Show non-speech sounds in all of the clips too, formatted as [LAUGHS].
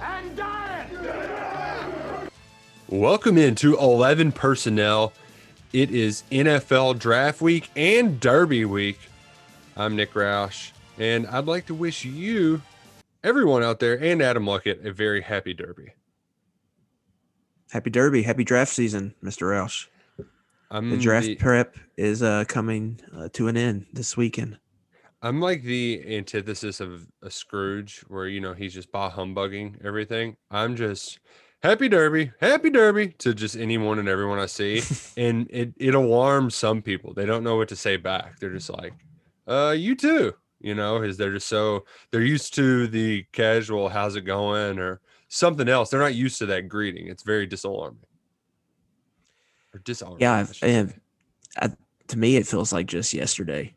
And. Welcome into 11 Personnel. It is NFL Draft Week and Derby Week. I'm Nick Roush, and I'd like to wish you, everyone out there, and Adam Luckett a very happy Derby. Happy Derby, happy draft season, Mr. Roush. I'm The draft the- prep is uh, coming uh, to an end this weekend. I'm like the antithesis of a Scrooge, where you know he's just bah humbugging everything. I'm just happy Derby, happy Derby to just anyone and everyone I see, [LAUGHS] and it it alarms some people. They don't know what to say back. They're just like, "Uh, you too," you know, is they're just so they're used to the casual "How's it going?" or something else. They're not used to that greeting. It's very disalarming. Or disarming. Yeah, I I've, should say. and I, to me, it feels like just yesterday.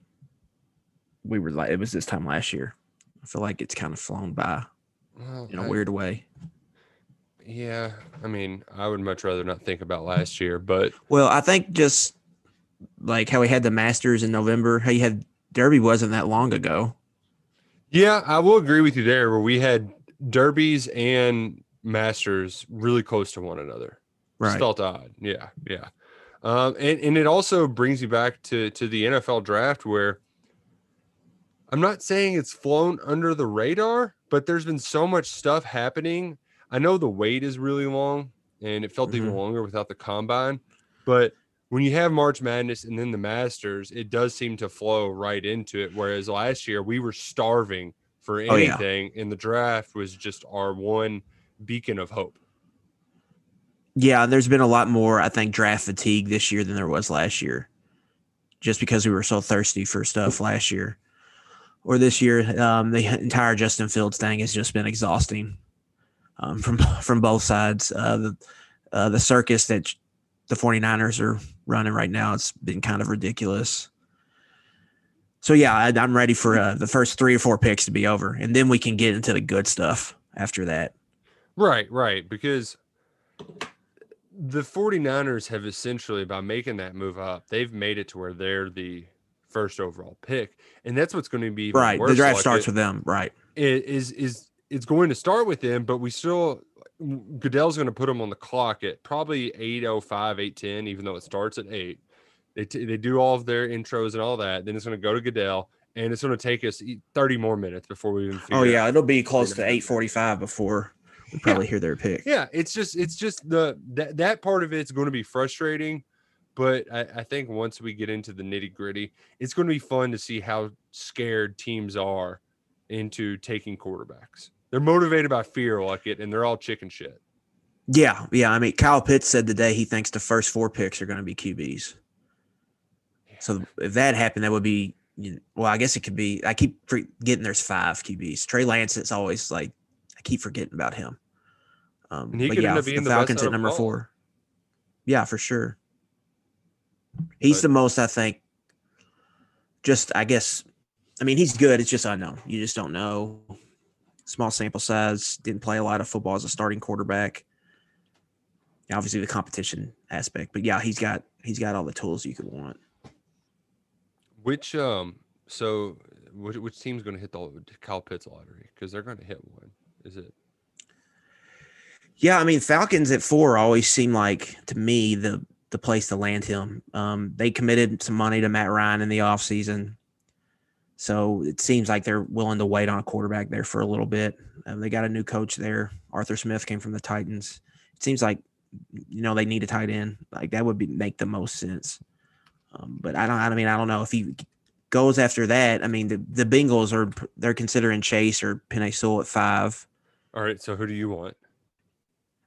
We were like, it was this time last year. I feel like it's kind of flown by in a weird way. Yeah, I mean, I would much rather not think about last year, but Well, I think just like how we had the Masters in November, how you had Derby wasn't that long ago. Yeah, I will agree with you there where we had derbies and masters really close to one another. Just felt odd. Yeah, yeah. Um, and, and it also brings you back to to the NFL draft where I'm not saying it's flown under the radar, but there's been so much stuff happening. I know the wait is really long and it felt even Mhm. longer without the combine, but when you have March Madness and then the Masters, it does seem to flow right into it. Whereas last year we were starving for Oh, yeah. anything, and the draft was just our one beacon of hope. Yeah, there's been a lot more, I think, draft fatigue this year than there was last year, just because we were so thirsty for stuff last year. Or this year, um, the entire Justin Fields thing has just been exhausting um, from [LAUGHS] from both sides. Uh, the uh, the circus that the 49ers are running right now, it's been kind of ridiculous. So yeah, I, I'm ready for uh, the first three or four picks to be over, and then we can get into the good stuff after that. Right, right. Because the 49ers have essentially, by making that move up, they've made it to where they're the first overall pick. And that's what's going to be Right, the draft like starts it- with them. Right. it is is it's going to start with them, but we still Goodell's going to put them on the clock at probably 805, 810, even though it starts at eight. They, t- they do all of their intros and all that. Then it's going to go to Goodell, and it's going to take us e- 30 more minutes before we even. Oh yeah, it'll be close to eight forty-five before we probably hear their pick. yeah. It's just it's just the that that part of it's going to be frustrating, but I, I think once we get into the nitty gritty, it's going to be fun to see how scared teams are into taking quarterbacks. They're motivated by fear, like it, and they're all chicken shit. Yeah, yeah. I mean, Kyle Pitts said today he thinks the first four picks are going to be QBs. So if that happened, that would be you know, well. I guess it could be. I keep forgetting there's five QBs. Trey Lance is always like I keep forgetting about him. Um, And he but could yeah, end up the being the best Falcons at number four. Yeah, for sure. He's But- the most, I think. Just, I guess. I mean, he's good. It's just unknown. You just don't know. Small sample size. Didn't play a lot of football as a starting quarterback. Obviously, the competition aspect, but yeah, he's got he's got all the tools you could want. Which um, so which, which team's going to hit the Kyle Pitts lottery? Because they're going to hit one. Is it? Yeah, I mean Falcons at four always seem like to me the the place to land him. Um, they committed some money to Matt Ryan in the offseason. So it seems like they're willing to wait on a quarterback there for a little bit. Um, they got a new coach there. Arthur Smith came from the Titans. It seems like you know they need a tight end. Like that would be make the most sense. Um, but I don't. I mean, I don't know if he goes after that. I mean, the the Bengals are they're considering Chase or Penei Sewell at five. All right. So who do you want?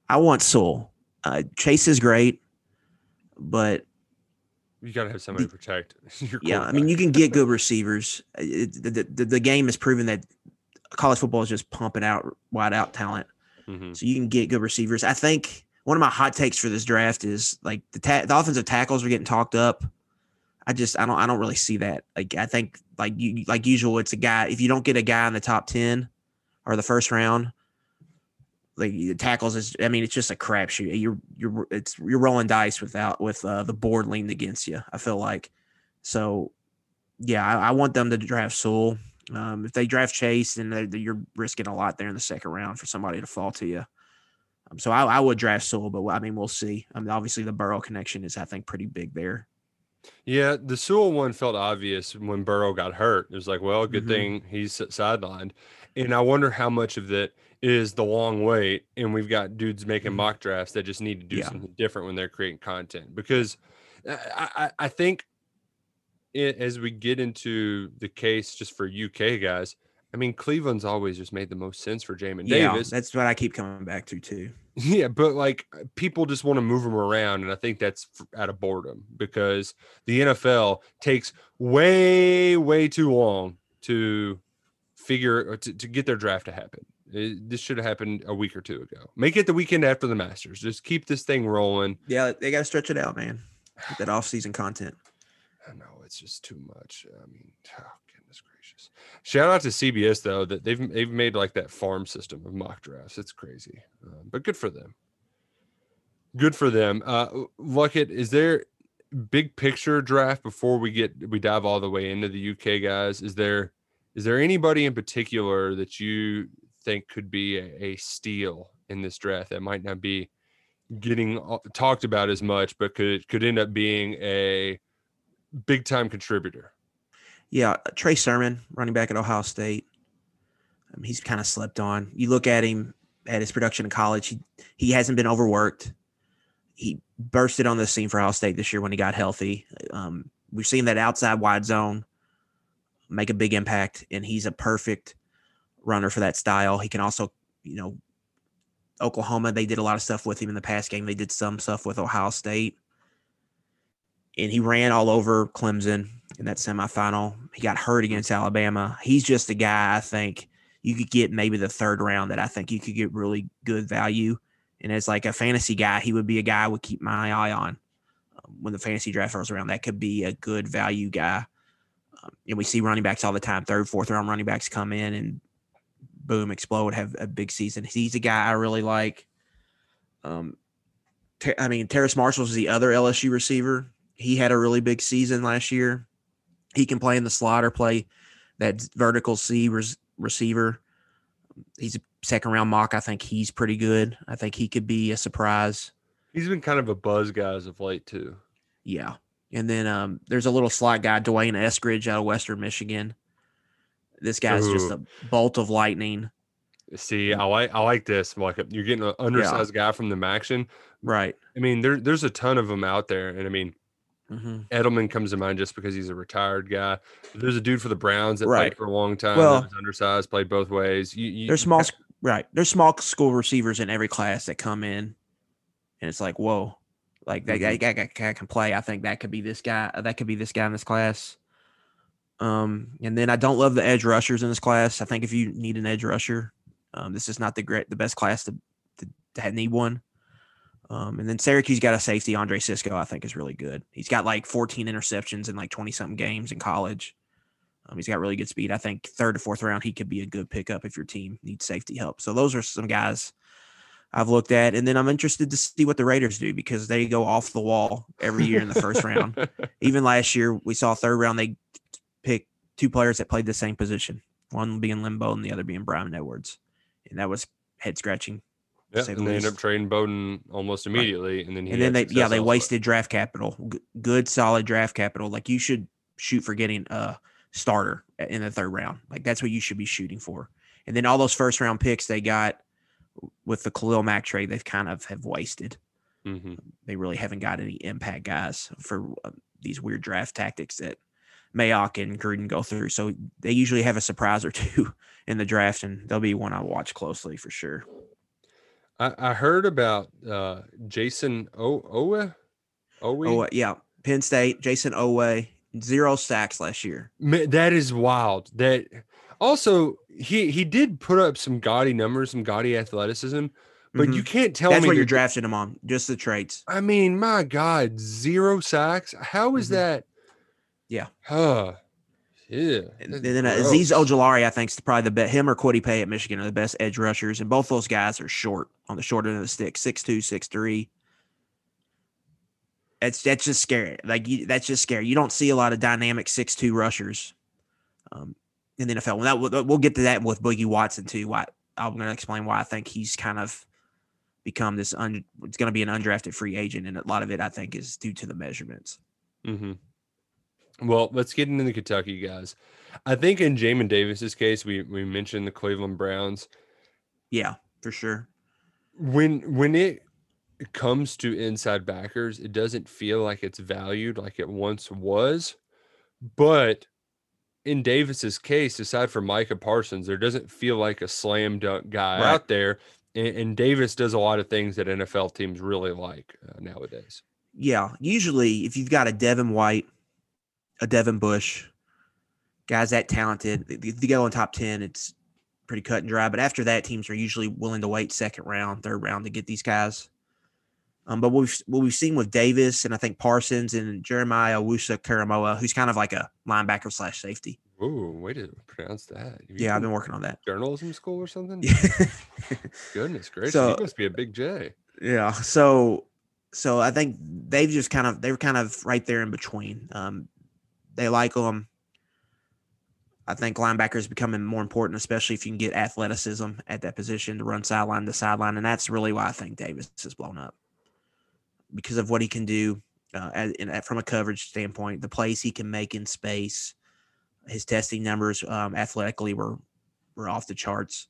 I want Sewell. Uh, Chase is great, but You got to have somebody to protect. [LAUGHS] Your yeah, I mean, you can get good [LAUGHS] receivers. It, the, the, the game has proven that college football is just pumping out wide out talent. Mhm. So you can get good receivers. I think one of my hot takes for this draft is like the ta- the offensive tackles are getting talked up. I just I don't I don't really see that. Like I think like you like usual, it's a guy. If you don't get a guy in the top ten or the first round, like the tackles is. I mean, it's just a crapshoot. You're you're it's you're rolling dice without with uh, the board leaned against you. I feel like so. Yeah, I, I want them to draft Sewell. Um, if they draft Chase, then they're, they're- you're risking a lot there in the second round for somebody to fall to you. Um, so I, I would draft Sewell, but I mean we'll see. I mean, obviously the Burrow connection is I think pretty big there. Yeah, the Sewell one felt obvious when Burrow got hurt. It was like, well, good Mhm. thing he's sidelined. And I wonder how much of that is the long wait. And we've got dudes making Mhm. mock drafts that just need to do Yeah. something different when they're creating content. Because I, I, I think it, as we get into the case just for UK guys, I mean, Cleveland's always just made the most sense for Jamin Yeah, Davis. that's what I keep coming back to too. [LAUGHS] Yeah, but like people just want to move them around, and I think that's out of boredom because the NFL takes way, way too long to figure to, to get their draft to happen. It- this should have happened a week or two ago. Make it the weekend after the Masters. Just keep this thing rolling. Yeah, they got to stretch it out, man. Get that off-season content. I know it's just too much. I mean, oh, goodness gracious! Shout out to CBS though that they've they've made like that farm system of mock drafts. It's crazy, uh, but good for them. Good for them. Uh, Luckett, is there big picture draft before we get we dive all the way into the UK guys? Is there is there anybody in particular that you think could be a, a steal in this draft that might not be getting uh, talked about as much, but could could end up being a big time contributor. Yeah, Trey Sermon, running back at Ohio State. Um, he's kind of slept on. You look at him at his production in college. He he hasn't been overworked. He bursted on the scene for Ohio State this year when he got healthy. Um, we've seen that outside wide zone make a big impact, and he's a perfect runner for that style. He can also, you know, Oklahoma. They did a lot of stuff with him in the past game. They did some stuff with Ohio State, and he ran all over Clemson in that semifinal. He got hurt against Alabama. He's just a guy I think you could get maybe the third round that I think you could get really good value. And as like a fantasy guy, he would be a guy I would keep my eye on um, when the fantasy draft rolls around. That could be a good value guy. Um, and we see running backs all the time, third, fourth round running backs come in and boom, explode, have a big season. He's a guy I really like. Um, Ter- I mean, Terrace Marshall's the other LSU receiver. He had a really big season last year. He can play in the slot or play that vertical C res- receiver. He's a second round mock. I think he's pretty good. I think he could be a surprise. He's been kind of a buzz guy as of late too. Yeah. And then um, there's a little slot guy, D'Wayne Eskridge out of Western Michigan. This guy's just a bolt of lightning. See, I like I like this. Like you're getting an undersized guy from the MACtion. Right. I mean, there there's a ton of them out there, and I mean, hmm Edelman comes to mind just because he's a retired guy. There's a dude for the Browns that Right. played for a long time. Well- that was undersized, played both ways. You, you, There's small, right? There's small school receivers in every class that come in, and it's like, whoa, like that guy, guy, guy- guy can play. I think that could be this guy. That could be this guy in this class. Um, and then I don't love the edge rushers in this class. I think if you need an edge rusher, um, this is not the great, the best class to to, to need one. Um, and then Syracuse got a safety, Andre Cisco. I think is really good. He's got like 14 interceptions in like 20 something games in college. Um, he's got really good speed. I think third to fourth round, he could be a good pickup if your team needs safety help. So those are some guys I've looked at, and then I'm interested to see what the Raiders do because they go off the wall every year in the first round. [LAUGHS] Even last year, we saw third round they two players that played the same position, one being Limbo and the other being Bryan Edwards, and that was head scratching. Yeah, say the they end up trading Bowden almost immediately, and then he and then they yeah they elsewhere. wasted draft capital G- good solid draft capital like you should shoot for getting a starter in the third round like that's what you should be shooting for and then all those first round picks they got with the Khalil Mack trade they've kind of have wasted Mhm. they really haven't got any impact guys for uh, these weird draft tactics that Mayock and Gruden go through so they usually have a surprise or [LAUGHS] two in the draft and they'll be one I watch closely for sure I, I heard about uh, Jason o- Oweh. Oweh. uh, yeah Penn State Jayson Oweh zero sacks last year that is wild. That also he he did put up some gaudy numbers, some gaudy athleticism, but you can't tell That's me what you're drafting him on, just the traits. I mean, my God, zero sacks. How is Mhm. that? Yeah. Huh. Yeah. And then uh, Azeez. Ojulari, I think, is probably the best. Him or Kwity Paye at Michigan are the best edge rushers, and both those guys are short on the short end of the stick, six two, six three. That's that's just scary. Like you, that's just scary. You don't see a lot of dynamic six two rushers um, in the NFL. Well, that, we'll, we'll get to that with Boogie Watson too. Why I'm going to explain why I think he's kind of become this. Un, it's going to be an undrafted free agent, and a lot of it I think is due to the measurements. Mm-hmm. Well, let's get into the Kentucky guys. I think in Jamin Davis's case, we we mentioned the Cleveland Browns. Yeah, for sure. When when it comes to inside backers, it doesn't feel like it's valued like it once was. But in Davis's case, aside from Micah Parsons, there doesn't feel like a slam dunk guy Right. out there. And, and Davis does a lot of things that NFL teams really like uh, nowadays. Yeah, usually if you've got a Devin White, a Devin Bush, guys that talented, if you go in top 10, it's pretty cut and dry. But after that, teams are usually willing to wait second round, third round to get these guys. Um, but what we've, what we've seen with Davis and I think Parsons and Jeremiah Owusu-Koramoah, who's kind of like a linebacker slash safety. Ooh, way to pronounce that. You Yeah, I've been working on that. journalism school or something? [LAUGHS] Goodness gracious, So- he must be a big J. Yeah. So so I think they've just kind of they're kind of right there in between. Um, they like them. I think linebacker is becoming more important, especially if you can get athleticism at that position to run sideline to sideline, and that's really why I think Davis has blown up because of what he can do uh, from a coverage standpoint, the plays he can make in space, his testing numbers um, athletically were were off the charts,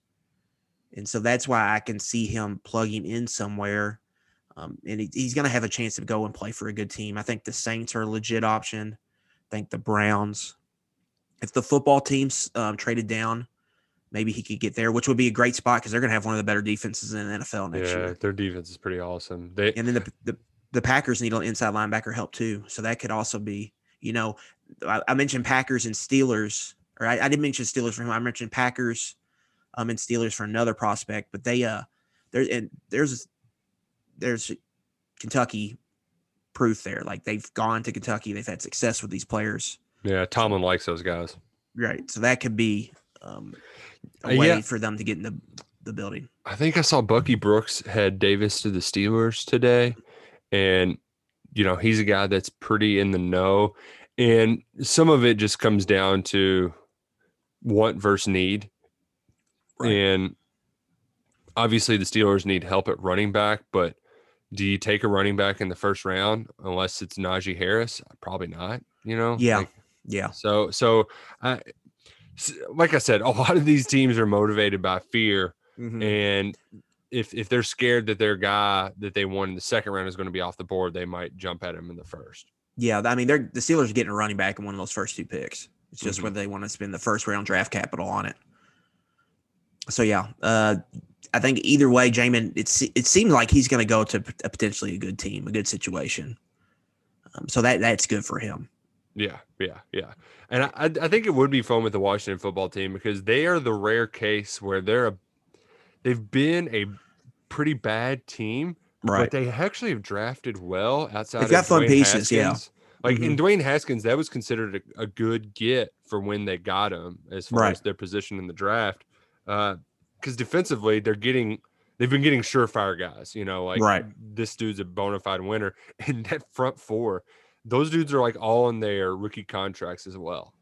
and so that's why I can see him plugging in somewhere um, and he, he's going to have a chance to go and play for a good team. I think the Saints are a legit option. I think the Browns. If the football teams um, traded down, maybe he could get there, which would be a great spot because they're going to have one of the better defenses in the NFL next Yeah, year. their defense is pretty awesome. They And then the, the the Packers need an inside linebacker help too, so that could also be. You know, I, I mentioned Packers and Steelers, or I, I didn't mention Steelers for him. I mentioned Packers, um, and Steelers for another prospect, but they uh, there and there's there's Kentucky proof there. Like they've gone to Kentucky, they've had success with these players. yeah, Tomlin likes those guys. Right. So that could be um, Uh, a way yeah. for them to get in the, the building. I think I saw Bucky Brooks had Davis to the Steelers today, and you know he's a guy that's pretty in the know, and some of it just comes down to want versus need, Right. and obviously the Steelers need help at running back, but do you take a running back in the first round unless it's Najee Harris? Probably not. You know, Yeah. Like, Yeah. so, so I, like I said, [LAUGHS] a lot of these teams are motivated by fear, Mhm. and if if they're scared that their guy that they won in the second round is going to be off the board, they might jump at him in the first. Yeah. I mean, they're the Steelers are getting a running back in one of those first two picks. It's just Mhm. whether they want to spend the first round draft capital on it. So yeah, uh, I think either way, Jamin, it's it seems like he's going to go to a potentially a good team, a good situation. Um, so that that's good for him. Yeah, yeah, yeah. And I, I think it would be fun with the Washington football team because they are the rare case where they're a they've been a pretty bad team, but they actually have drafted well outside. They've got of fun Dwayne pieces, yeah. Haskins. Like in Dwayne Haskins, that was considered a, a good get for when they got him as far Right. as their position in the draft. Uh, because defensively, they're getting they've been getting surefire guys. You know, like Right. this dude's a bona fide winner. [LAUGHS] And that front four, those dudes are like all in their rookie contracts as well.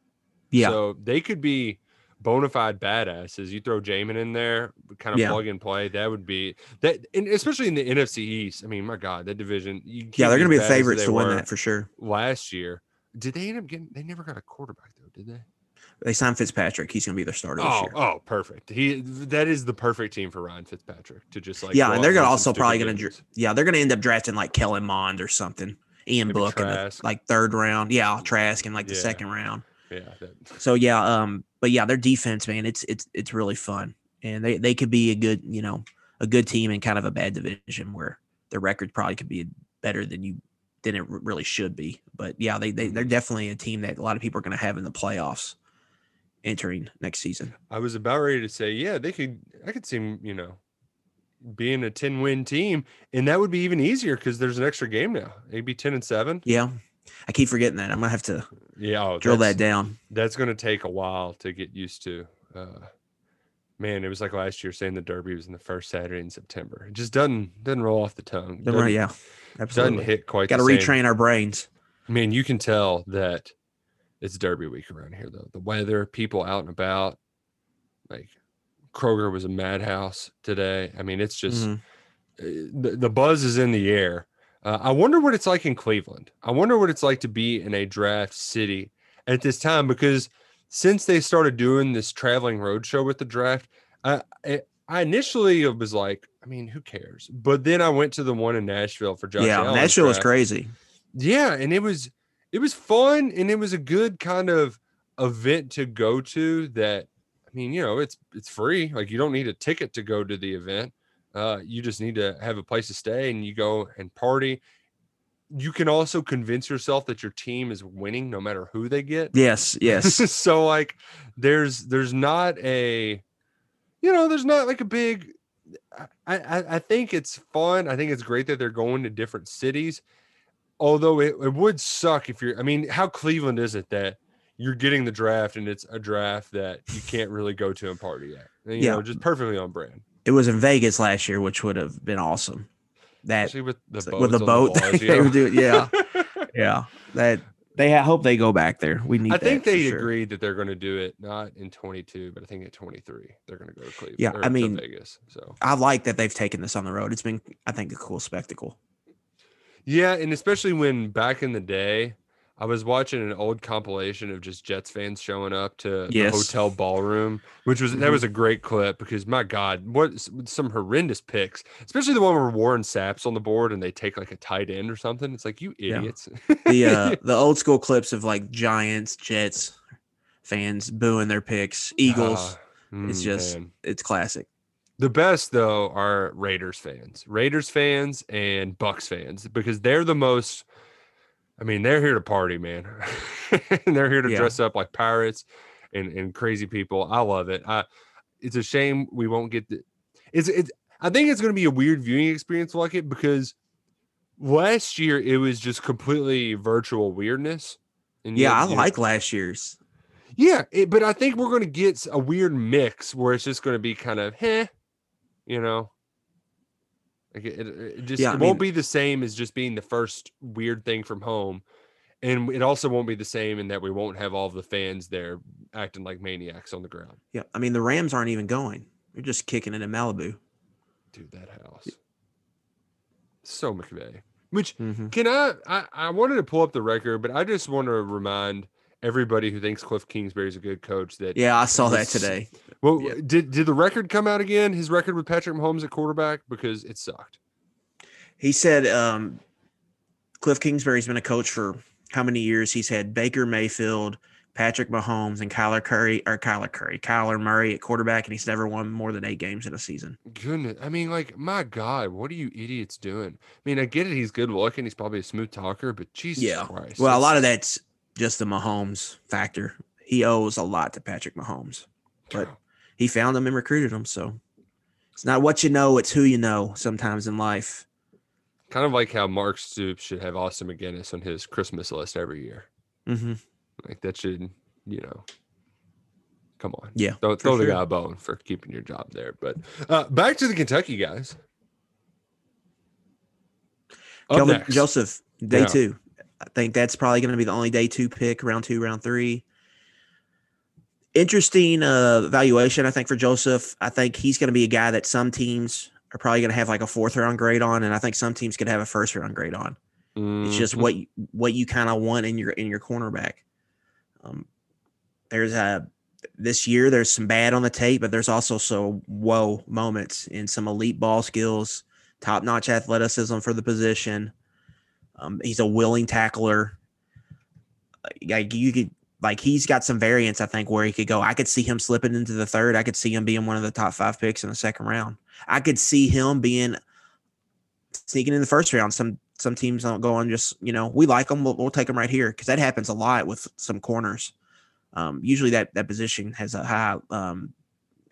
Yeah. So they could be bona fide badasses. You throw Jamin in there, kind of Yeah. plug and play. That would be that, and especially in the NFC East. I mean, my God, that division. You yeah, they're going to be the favorites to win that for sure. last year. Did they end up getting? They never got a quarterback though, did they? They signed Fitzpatrick. He's going to be their starter this Oh, year. oh, perfect. He that is the perfect team for Ryan Fitzpatrick to just like yeah, and they're gonna also probably gonna yeah they're gonna end up drafting like Kellen Mond or something, Ian Maybe Book in the Trask. like third round. Yeah, Trask in like the Yeah. second round. yeah. That, So yeah, um, but yeah, their defense, man, it's it's it's really fun, and they they could be a good you know a good team in kind of a bad division where their record probably could be better than you than it really should be. But yeah, they they they're definitely a team that a lot of people are gonna have in the playoffs. Entering next season. I was about ready to say, yeah, they could. I could see you know, being a ten win team, and that would be even easier because there's an extra game now. It'd be ten and seven. Yeah, I keep forgetting that. I'm gonna have to Yeah, oh, drill that down. That's to take a while to get used to. Uh, man, it was like last year saying the Derby was in the first Saturday in September. It just doesn't doesn't roll off the tongue. Don't Doesn't, worry, yeah, doesn't hit quite. Got to same. retrain our brains. Man, you can tell that it's Derby week around here, though. The weather, people out and about. Like Kroger was a madhouse today. I mean, it's just Mhm. uh, the, the buzz is in the air. Uh, I wonder what it's like in Cleveland. I wonder what it's like to be in a draft city at this time because since they started doing this traveling road show with the draft, I, I, initially was like, I mean, who cares? But then I went to the one in Nashville for Josh yeah, Allen's Nashville was crazy. Yeah, and it was it was fun and it was a good kind of event to go to that I mean, you know, it's it's free. Like you don't need a ticket to go to the event. Uh you just need to have a place to stay and you go and party. You can also convince yourself that your team is winning no matter who they get. Yes, yes. [LAUGHS] so like there's there's not a you know, there's not like a big I, I I think it's fun. I think it's great that they're going to different cities. Although it, it would suck if you're I mean, how Cleveland is it that you're getting the draft and it's a draft that you can't really go to and party at. And, you Yeah. know, just perfectly on brand. it was in Vegas last year, which would have been awesome. That Especially with the boats with the boat bars, you [LAUGHS] they doing, yeah, [LAUGHS] yeah. That they I hope they go back there. We need. I think they sure. agreed that they're going to do it not in 22, but I think at 23 they're going to go to Cleveland. Yeah, I mean, Vegas. So I like that they've taken this on the road. It's been, I think, a cool spectacle. Yeah, and especially when back in the day, I was watching an old compilation of just Jets fans showing up to Yes. the hotel ballroom, which was that Mhm. was a great clip because my God, what some horrendous picks, especially the one where Warren Sapp's on the board and they take like a tight end or something. It's like you Yeah. idiots. The uh, [LAUGHS] the old school clips of like Giants, Jets fans booing their picks, Eagles. Ah, it's mm, just man. it's classic. The best though are Raiders fans, Raiders fans and Bucks fans because they're the most. I mean, they're here to party, man. [LAUGHS] and they're here to Yeah. dress up like pirates and and crazy people. I love it. I, it's a shame we won't get the. It's it's. I think it's going to be a weird viewing experience like it because last year it was just completely virtual weirdness. And Yeah, I like last year's. yeah, it, but I think we're going to get a weird mix where it's just going to be kind of, heh, you know, like it, it, it just Yeah, I it won't be the same as just being the first weird thing from home, and it also won't be the same in that we won't have all of the fans there acting like maniacs on the ground. Yeah, I mean the Rams aren't even going. They're just kicking it in Malibu. Dude, that house, so McVay. Which hmm can I, I? I wanted to pull up the record, but I just want to remind everybody who thinks Kliff Kingsbury is a good coach that Yeah, I saw that [LAUGHS] today. Well, Yeah. did did the record come out again? His record with Patrick Mahomes at quarterback because it sucked. He said um, Kliff Kingsbury's been a coach for how many years? He's had Baker Mayfield, Patrick Mahomes, and Kyler Curry or Kyler Curry, Kyler Murray at quarterback, and he's never won more than eight games in a season. Goodness, I mean, like, my God, what are you idiots doing? I mean, I get it. He's good looking. He's probably a smooth talker, but Jesus Christ. Well, a lot of that's just the Mahomes factor. He owes a lot to Patrick Mahomes. but- He found him and recruited him. So it's not what you know, it's who you know sometimes in life. kind of like how Mark Stoops should have Austin MacGinnis on his Christmas list every year. hmm Like that should, you know, come on. Yeah, Don't throw the sure. guy a bone for keeping your job there. But uh, back to the Kentucky guys. Kelvin. Joseph, day Yeah. two. I think that's probably going to be the only day two pick, round two, round three. Interesting uh, evaluation, I think, for Joseph. I think he's going to be a guy that some teams are probably going to have like a fourth round grade on, and I think some teams could have a first round grade on. It's just what you, what you kind of want in your in your cornerback. Um, there's a this year there's some bad on the tape, but there's also so whoa moments in some elite ball skills, top notch athleticism for the position. Um, he's a willing tackler. Like you could like he's got some variance, I think, where he could go. I could see him slipping into the third. I could see him being one of the top five picks in the second round. I could see him being sneaking in the first round. Some some teams don't go on just you know we like them, we'll, we'll take them right here because that happens a lot with some corners. Um, usually that that position has a high. Um,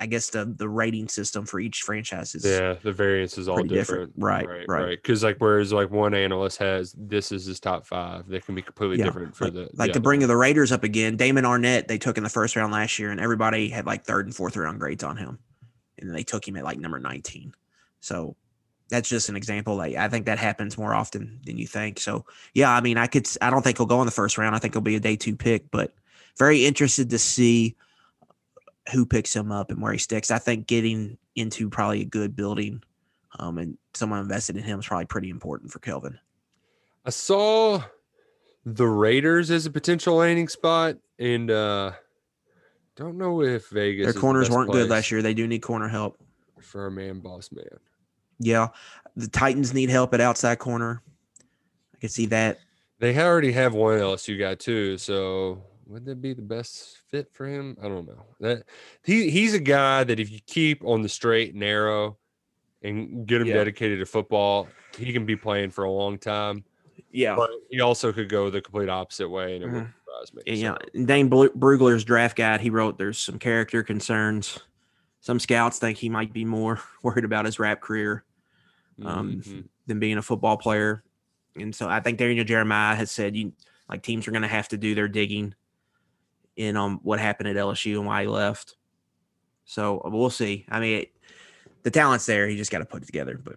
I guess the the rating system for each franchise is Yeah, the variance is all different. different. Right, right. Because like whereas like one analyst has this is his top five, they can be completely Yeah, different for like, the like the bring one. the Raiders up again. Damon Arnette they took in the first round last year, and everybody had like third and fourth round grades on him, and they took him at like number nineteen. So that's just an example. Like I think that happens more often than you think. So yeah, I mean, I could. I don't think he'll go in the first round. I think he'll be a day two pick, but very interested to see who picks him up and where he sticks. I think getting into probably a good building, um, and someone invested in him is probably pretty important for Kelvin. I saw the Raiders as a potential landing spot, and uh don't know if Vegas Their is the corners weren't good last year. They do need corner help. for a man boss man. Yeah, the Titans need help at outside corner. I can see that. They already have one LSU guy too, so would that be the best fit for him? I don't know. That he he's a guy that if you keep on the straight and narrow and get him Yeah. dedicated to football, he can be playing for a long time. Yeah, But he also could go the complete opposite way, and it would Mhm. surprise me. yeah. so. Dane Brugler's draft guide, he wrote there's some character concerns. Some scouts think he might be more [LAUGHS] worried about his rap career um, Mhm. than being a football player. And so I think Daniel Jeremiah has said you like teams are going to have to do their digging in on what happened at LSU and why he left. So we'll see. I mean, it, the talent's there. He just got to put it together. But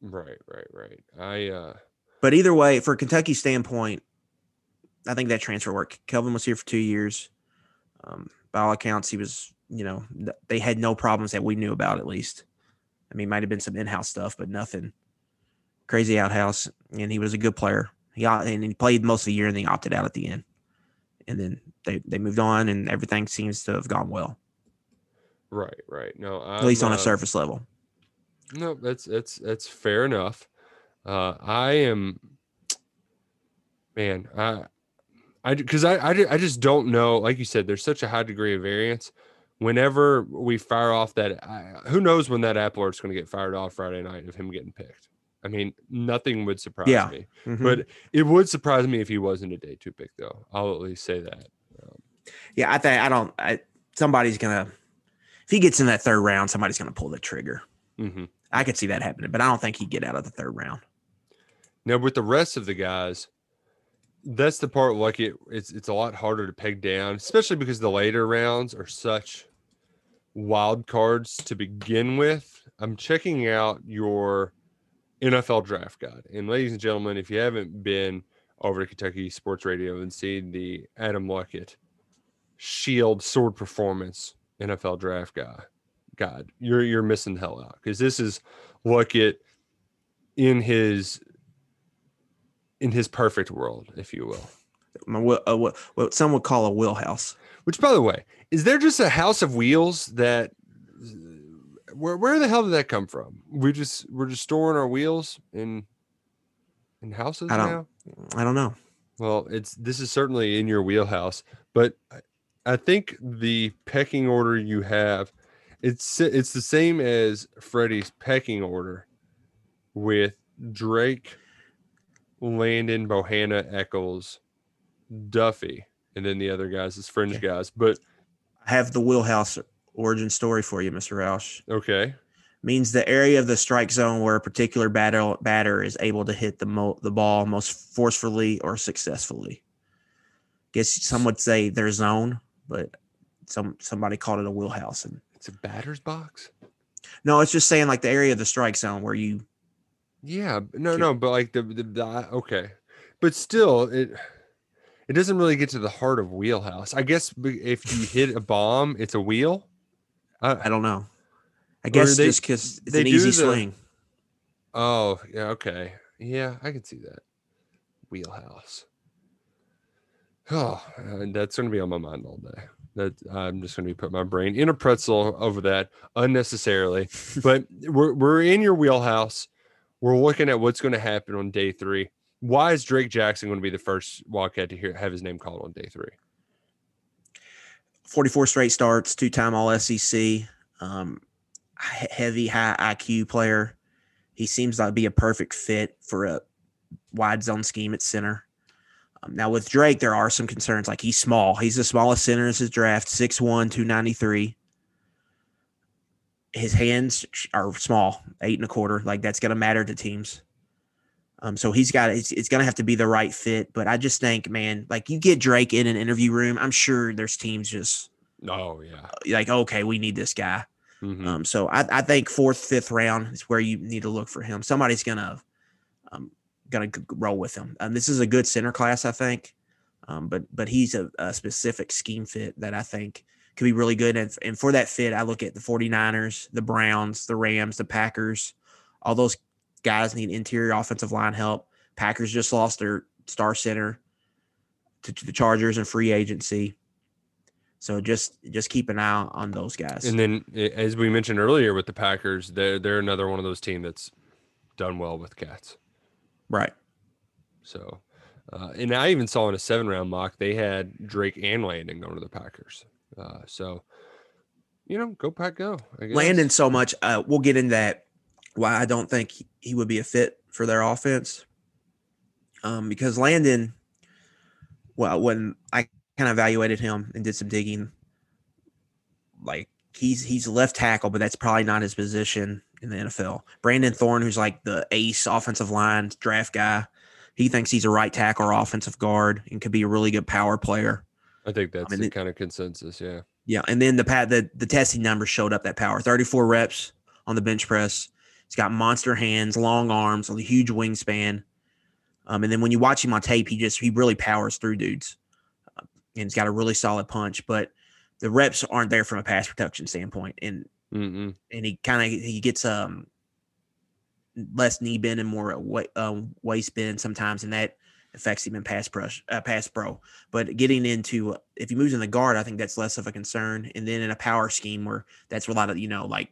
Right, right, right. I uh but either way, for Kentucky's standpoint, I think that transfer work. Kelvin was here for two years. Um, by all accounts, he was. You know, they had no problems that we knew about. At least, I mean, might have been some in-house stuff, but nothing crazy outhouse. And he was a good player. He and he played most of the year, and then he opted out at the end. And then they they moved on, and everything seems to have gone well, right, right. No, at least I'm, on a uh, surface level. No, that's that's that's fair enough. Uh, I am, man. I, I because I, I I just don't know. Like you said, there's such a high degree of variance. Whenever we fire off that, I, who knows when that apple is going to get fired off Friday night of him getting picked. I mean, nothing would surprise Yeah. me, Mhm. but it would surprise me if he wasn't a day two pick, though. I'll at least say that. yeah, I think I don't. I, somebody's gonna if he gets in that third round, somebody's gonna pull the trigger. hmm I could see that happening, but I don't think he'd get out of the third round. Now with the rest of the guys, that's the part like it it's it's a lot harder to peg down, especially because the later rounds are such wild cards to begin with. I'm checking out your NFL draft guide. And ladies and gentlemen, if you haven't been over to Kentucky Sports Radio and seen the Adam Luckett Shield Sword Performance NFL draft guy God, you're you're missing the hell out because this is Luckett in his in his perfect world, if you will- uh, what, what some would call a wheelhouse. Which, by the way, is there just a house of wheels that? Where where the hell did that come from? We just we're just storing our wheels in in houses I don't- now. I don't know. Well, it's this is certainly in your wheelhouse, but I- think the pecking order you have, it's it's the same as Freddie's pecking order, with Drake, Landon, Bohanna, Eccles, Duffy, and then the other guys as fringe Okay. guys. But I have the wheelhouse origin story for you, Mr. Roush. okay, Means the area of the strike zone where a particular batter batter is able to hit the mo- the ball most forcefully or successfully. Guess some would say their zone, but some somebody called it a wheelhouse. And it's a batter's box. no, it's just saying like the area of the strike zone where you Yeah, no, Shoot. no, but like the, the, the okay, but still, it it doesn't really get to the heart of wheelhouse. I guess if you hit a bomb, it's a wheel. I don't know. I guess they- just because it's an easy the- swing. Oh, yeah, okay, yeah, I can see that wheelhouse. Oh, and that's going to be on my mind all day. That I'm just going to be putting my brain in a pretzel over that unnecessarily. but we're we're in your wheelhouse. We're looking at what's going to happen on day three. Why is Drake Jackson going to be the first Wildcat to hear have his name called on day three? 44 straight starts, two time All SEC, um, heavy, high IQ player. He seems like be a perfect fit for a wide zone scheme at center. Um, now with Drake, there are some concerns. Like he's small. He's the smallest center in his draft, 6'1", 293. His hands are small, eight and a quarter. Like that's going to matter to teams. Um, so he's got it's, it's going to have to be the right fit. But I just think, man, like you get Drake in an interview room, I'm sure there's teams just Oh yeah. like, okay, we need this guy. Mhm. Um, so I, I think fourth, fifth round is where you need to look for him. Somebody's gonna um, gonna roll with him. Um, this is a good center class, I think. Um, but but he's a, a specific scheme fit that I think could be really good. And, and for that fit, I look at the 49ers, the Browns, the Rams, the Packers. All those guys need interior offensive line help. Packers just lost their star center to, to the Chargers and free agency. So just just keep an eye on those guys. And then, as we mentioned earlier with the Packers, they're they're another one of those team that's done well with cats. right. So, uh, and I even saw in a seven round mock they had Drake and Landon going to the Packers. Uh, so, you know, go pack, go. I guess. Landon so much. Uh, we'll get into that. Why I don't think he- would be a fit for their offense. Um, because Landon, well, when I kind of evaluated him and did some digging, like he's he's left tackle, but that's probably not his position in the NFL. Brandon Thorn, who's like the ace offensive line draft guy, he thinks he's a right tackle or offensive guard and could be a really good power player. I think that's mean, the kind of consensus. Yeah. Yeah, and then the pat the the testing numbers showed up that power. 34 reps on the bench press. He's got monster hands, long arms, a huge wingspan. Um, and then when you watch him on tape, he just he really powers through dudes, Uh, and he's got a really solid punch. But the reps aren't there from a pass protection standpoint, and Mm-mm. and he kind of he gets um less knee bend and more wa- um, waist bend sometimes, and that affects him in pass brush, uh, pass pro. But getting into if he moves in the guard, I think that's less of a concern. And then in a power scheme where that's a lot of you know like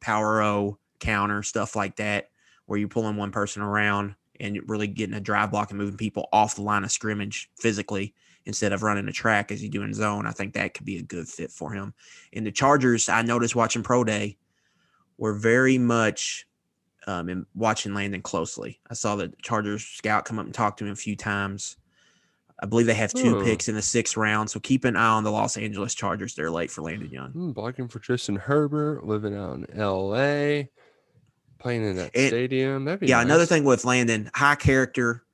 power O counter stuff like that, where you're pulling one person around and really getting a drive block and moving people off the line of scrimmage physically instead of running a track as you do in zone. I think that could be a good fit for him. And the Chargers, I noticed watching pro day, were very much um, and watching Landon closely. I saw the Chargers scout come up and talk to him a few times. I believe they have two Hmm. picks in the sixth round, so keep an eye on the Los Angeles Chargers. They're late for Landon Young. Mm, blocking for Tristan Herbert, living out in L.A., playing in that And- stadium. That'd be Yeah, another nice. thing with Landon, high character,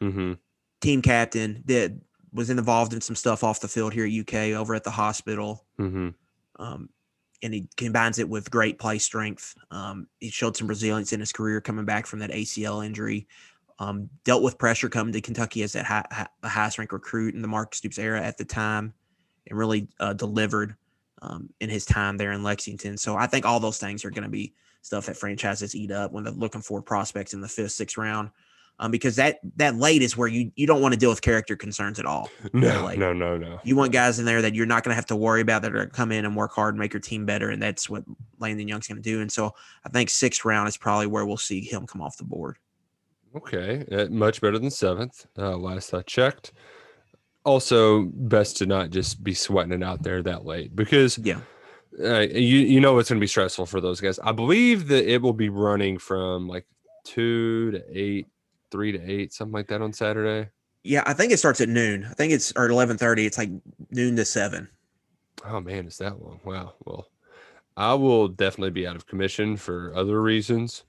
Mhm. team captain, that was involved in some stuff off the field here at UK over at the hospital. Mhm. um, and he combines it with great play strength. Um, he showed some resilience in his career coming back from that ACL injury. Um, dealt with pressure coming to Kentucky as that high, high, the highest ranked recruit in the Mark Stoops era at the time, and really uh, delivered um, in his time there in Lexington. So I think all those things are going to be stuff that franchises eat up when they're looking for prospects in the fifth, sixth round. Um, because that that late is where you you don't want to deal with character concerns at all. [LAUGHS] No, like- no, no, no. You want guys in there that you're not going to have to worry about that are going to come in and work hard and make your team better, and that's what Landon Young's going to do. And so I think sixth round is probably where we'll see him come off the board. Okay, uh, much better than seventh. Uh, last I checked. Also, best to not just be sweating it out there that late because Yeah, uh, you you know it's going to be stressful for those guys. I believe that it will be running from like two to eight, three to eight, something like that on Saturday. yeah. I think it starts at noon. I think it's or eleven thirty. It's like noon to seven. Oh man, it's that long. Wow. Well, I will definitely be out of commission for other reasons,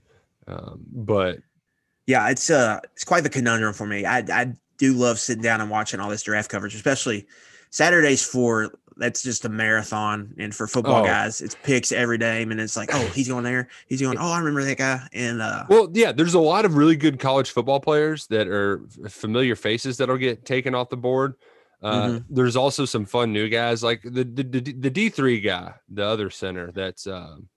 um, but Yeah, it's uh it's quite the conundrum for me. I I do love sitting down and watching all this draft coverage, especially Saturdays for that's just a marathon. And for football Oh. guys, it's picks every day. And it's like, oh, he's going there. He's going, oh, I remember that guy. And uh Well, yeah, there's a lot of really good college football players that are familiar faces that'll get taken off the board. Uh, Mhm. There's also some fun new guys like the the, the the D3 guy, the other center. That's um,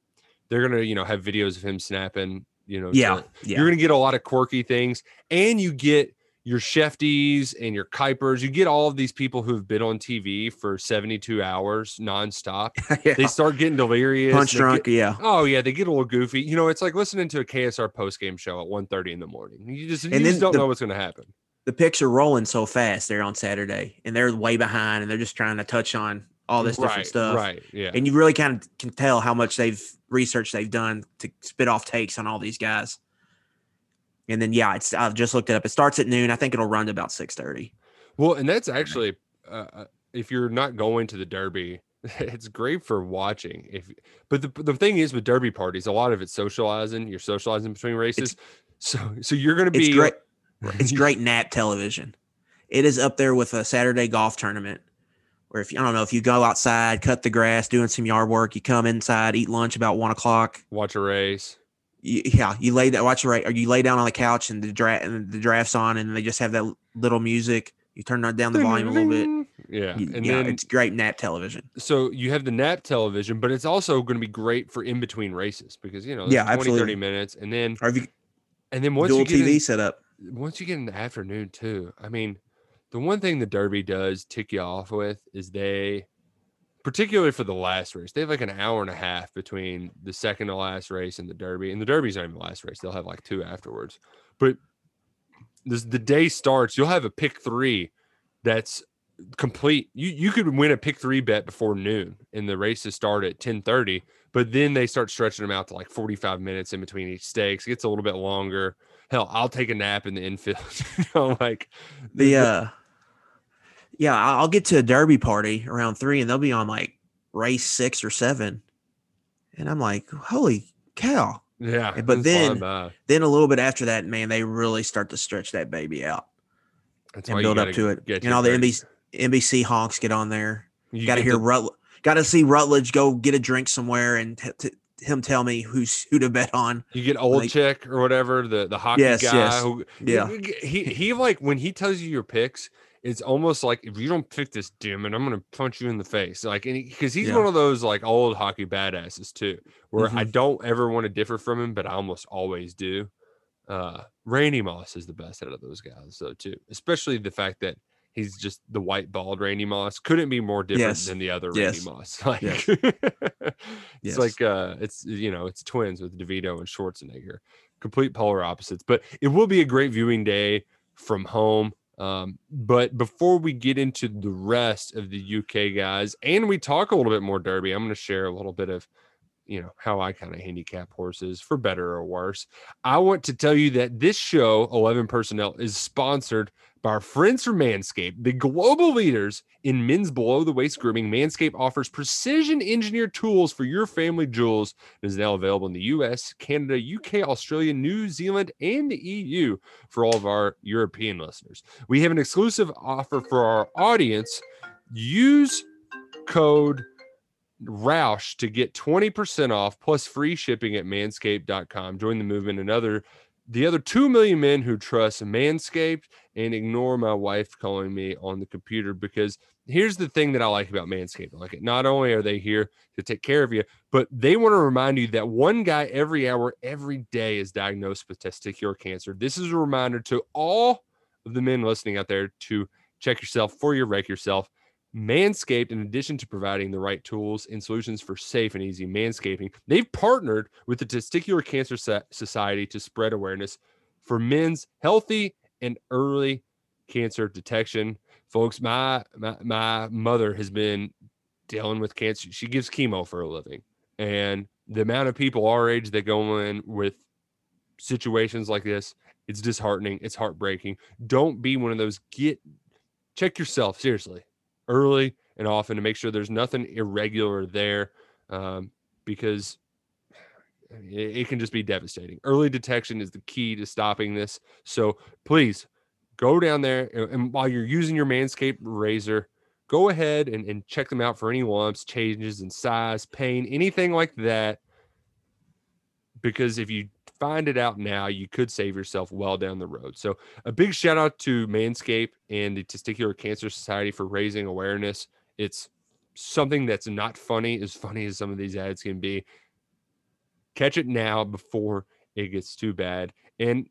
they're gonna you know have videos of him snapping. You know, yeah, yeah. you're gonna get a lot of quirky things, and you get your Shefties and your Kipers. You get all of these people who have been on TV for 72 hours nonstop. [LAUGHS] yeah. They start getting delirious. punch they get- drunk. yeah. Oh yeah, they get a little goofy. You know, it's like listening to a KSR post game show at 1.30 in the morning. You just, you And just don't the- know what's going to happen. the picks are rolling so fast there on Saturday, and they're way behind, and they're just trying to touch on all this different right, stuff. Right. Yeah. And you really kind of can tell how much they've researched they've done to spit off takes on all these guys. And then yeah, it's I've just looked it up. It starts at noon. I think it'll run to about six thirty. Well, and that's actually uh, uh, if you're not going to the Derby, [LAUGHS] it's great for watching. If but the the thing is with Derby parties, a lot of it's socializing. You're socializing between races, so so you're going to It's be great. [LAUGHS] It's great nap television. It is up there with a Saturday golf tournament. Where if you, I don't know if you go outside, cut the grass, doing some yard work, you come inside, eat lunch about one o'clock. watch a race. You, yeah, you lay that watch the right, or you lay down on the couch and the draft and the drafts on, and they just have that little music. You turn down the volume a little bit. Yeah, You- and yeah, then it's great nap television. so you have the nap television, but it's also going to be great for in between races because you know there's Yeah, 20, 30 minutes, and then Or you and then once dual you get TV in- setup. once you get in the afternoon too i mean the one thing the derby does tick you off with is they particularly for the last race they have like an hour and a half between the second to last race and the derby and the derby's not even the last race they'll have like two afterwards. But this the day starts you'll have a pick three that's complete you you could win a pick three bet before noon and the races start at 10 30 but then they start stretching them out to like 45 minutes in between each stakes it gets a little bit longer. Hell i'll take a nap in the infield [LAUGHS] you know like The uh, yeah, I'll get to a derby party around three, and they'll be on like race six or seven, and I'm like, holy cow! yeah but then- uh, Then a little bit after that, man, they really start to stretch that baby out That's and build up gotta it. And all the NBC, NBC honks get on there. you Got to hear the- Rutledge. Got to see Rutledge go get a drink somewhere and t- t- him tell me who's who to bet on. you get old like- chick or whatever the the hockey Yes, guy yes. who Yeah. he he like when he tells you your picks it's almost like if you don't pick this demon i'm gonna punch you in the face like because he's Yeah. one of those like old hockey badasses too where i Mhm. don't ever want to differ from him but i almost always do uh randy moss is the best out of those guys though too especially the fact that he's just the white bald randy moss couldn't be more different Yes. than the other Yes. randy moss [LAUGHS] like Yes. [LAUGHS] it's Yes. like uh it's you know it's twins with devito and schwarzenegger complete polar opposites but it will be a great viewing day from home um, but before we get into the rest of the uk guys and we talk a little bit more derby i'm going to share a little bit of you know how i kind of handicap horses for better or worse i want to tell you that this show 11 personnel is sponsored by our friends from Manscaped, the global leaders in men's below the waist grooming. Manscaped offers precision engineered tools for your family jewels and is now available in the US, Canada, UK, Australia, New Zealand, and the EU for all of our European listeners. We have an exclusive offer for our audience. Use code Roush to get 20% off plus free shipping at manscaped.com. Join the movement and other the other 2 million men who trust Manscaped and ignore my wife calling me on the computer because here's the thing that I like about Manscaped. Like it. Not only are they here to take care of you, but they want to remind you that one guy every hour, every day is diagnosed with testicular cancer. This is a reminder to all of the men listening out there to check yourself for your wreck yourself. Manscaped, in addition to providing the right tools and solutions for safe and easy manscaping, they've partnered with the Testicular Cancer Society to spread awareness for men's healthy and early cancer detection. Folks, my, my my mother has been dealing with cancer. She gives chemo for a living, and the amount of people our age that go in with situations like this, it's disheartening. It's heartbreaking. Don't be one of those. Get check yourself seriously early and often to make sure there's nothing irregular there um, because it, it can just be devastating. Early detection is the key to stopping this. So please go down there and, and while you're using your Manscaped razor, go ahead and, and check them out for any lumps, changes in size, pain, anything like that. Because if you find it out now, you could save yourself well down the road. So a big shout out to Manscaped and the Testicular Cancer Society for raising awareness. It's something that's not funny, as funny as some of these ads can be. Catch it now before it gets too bad. And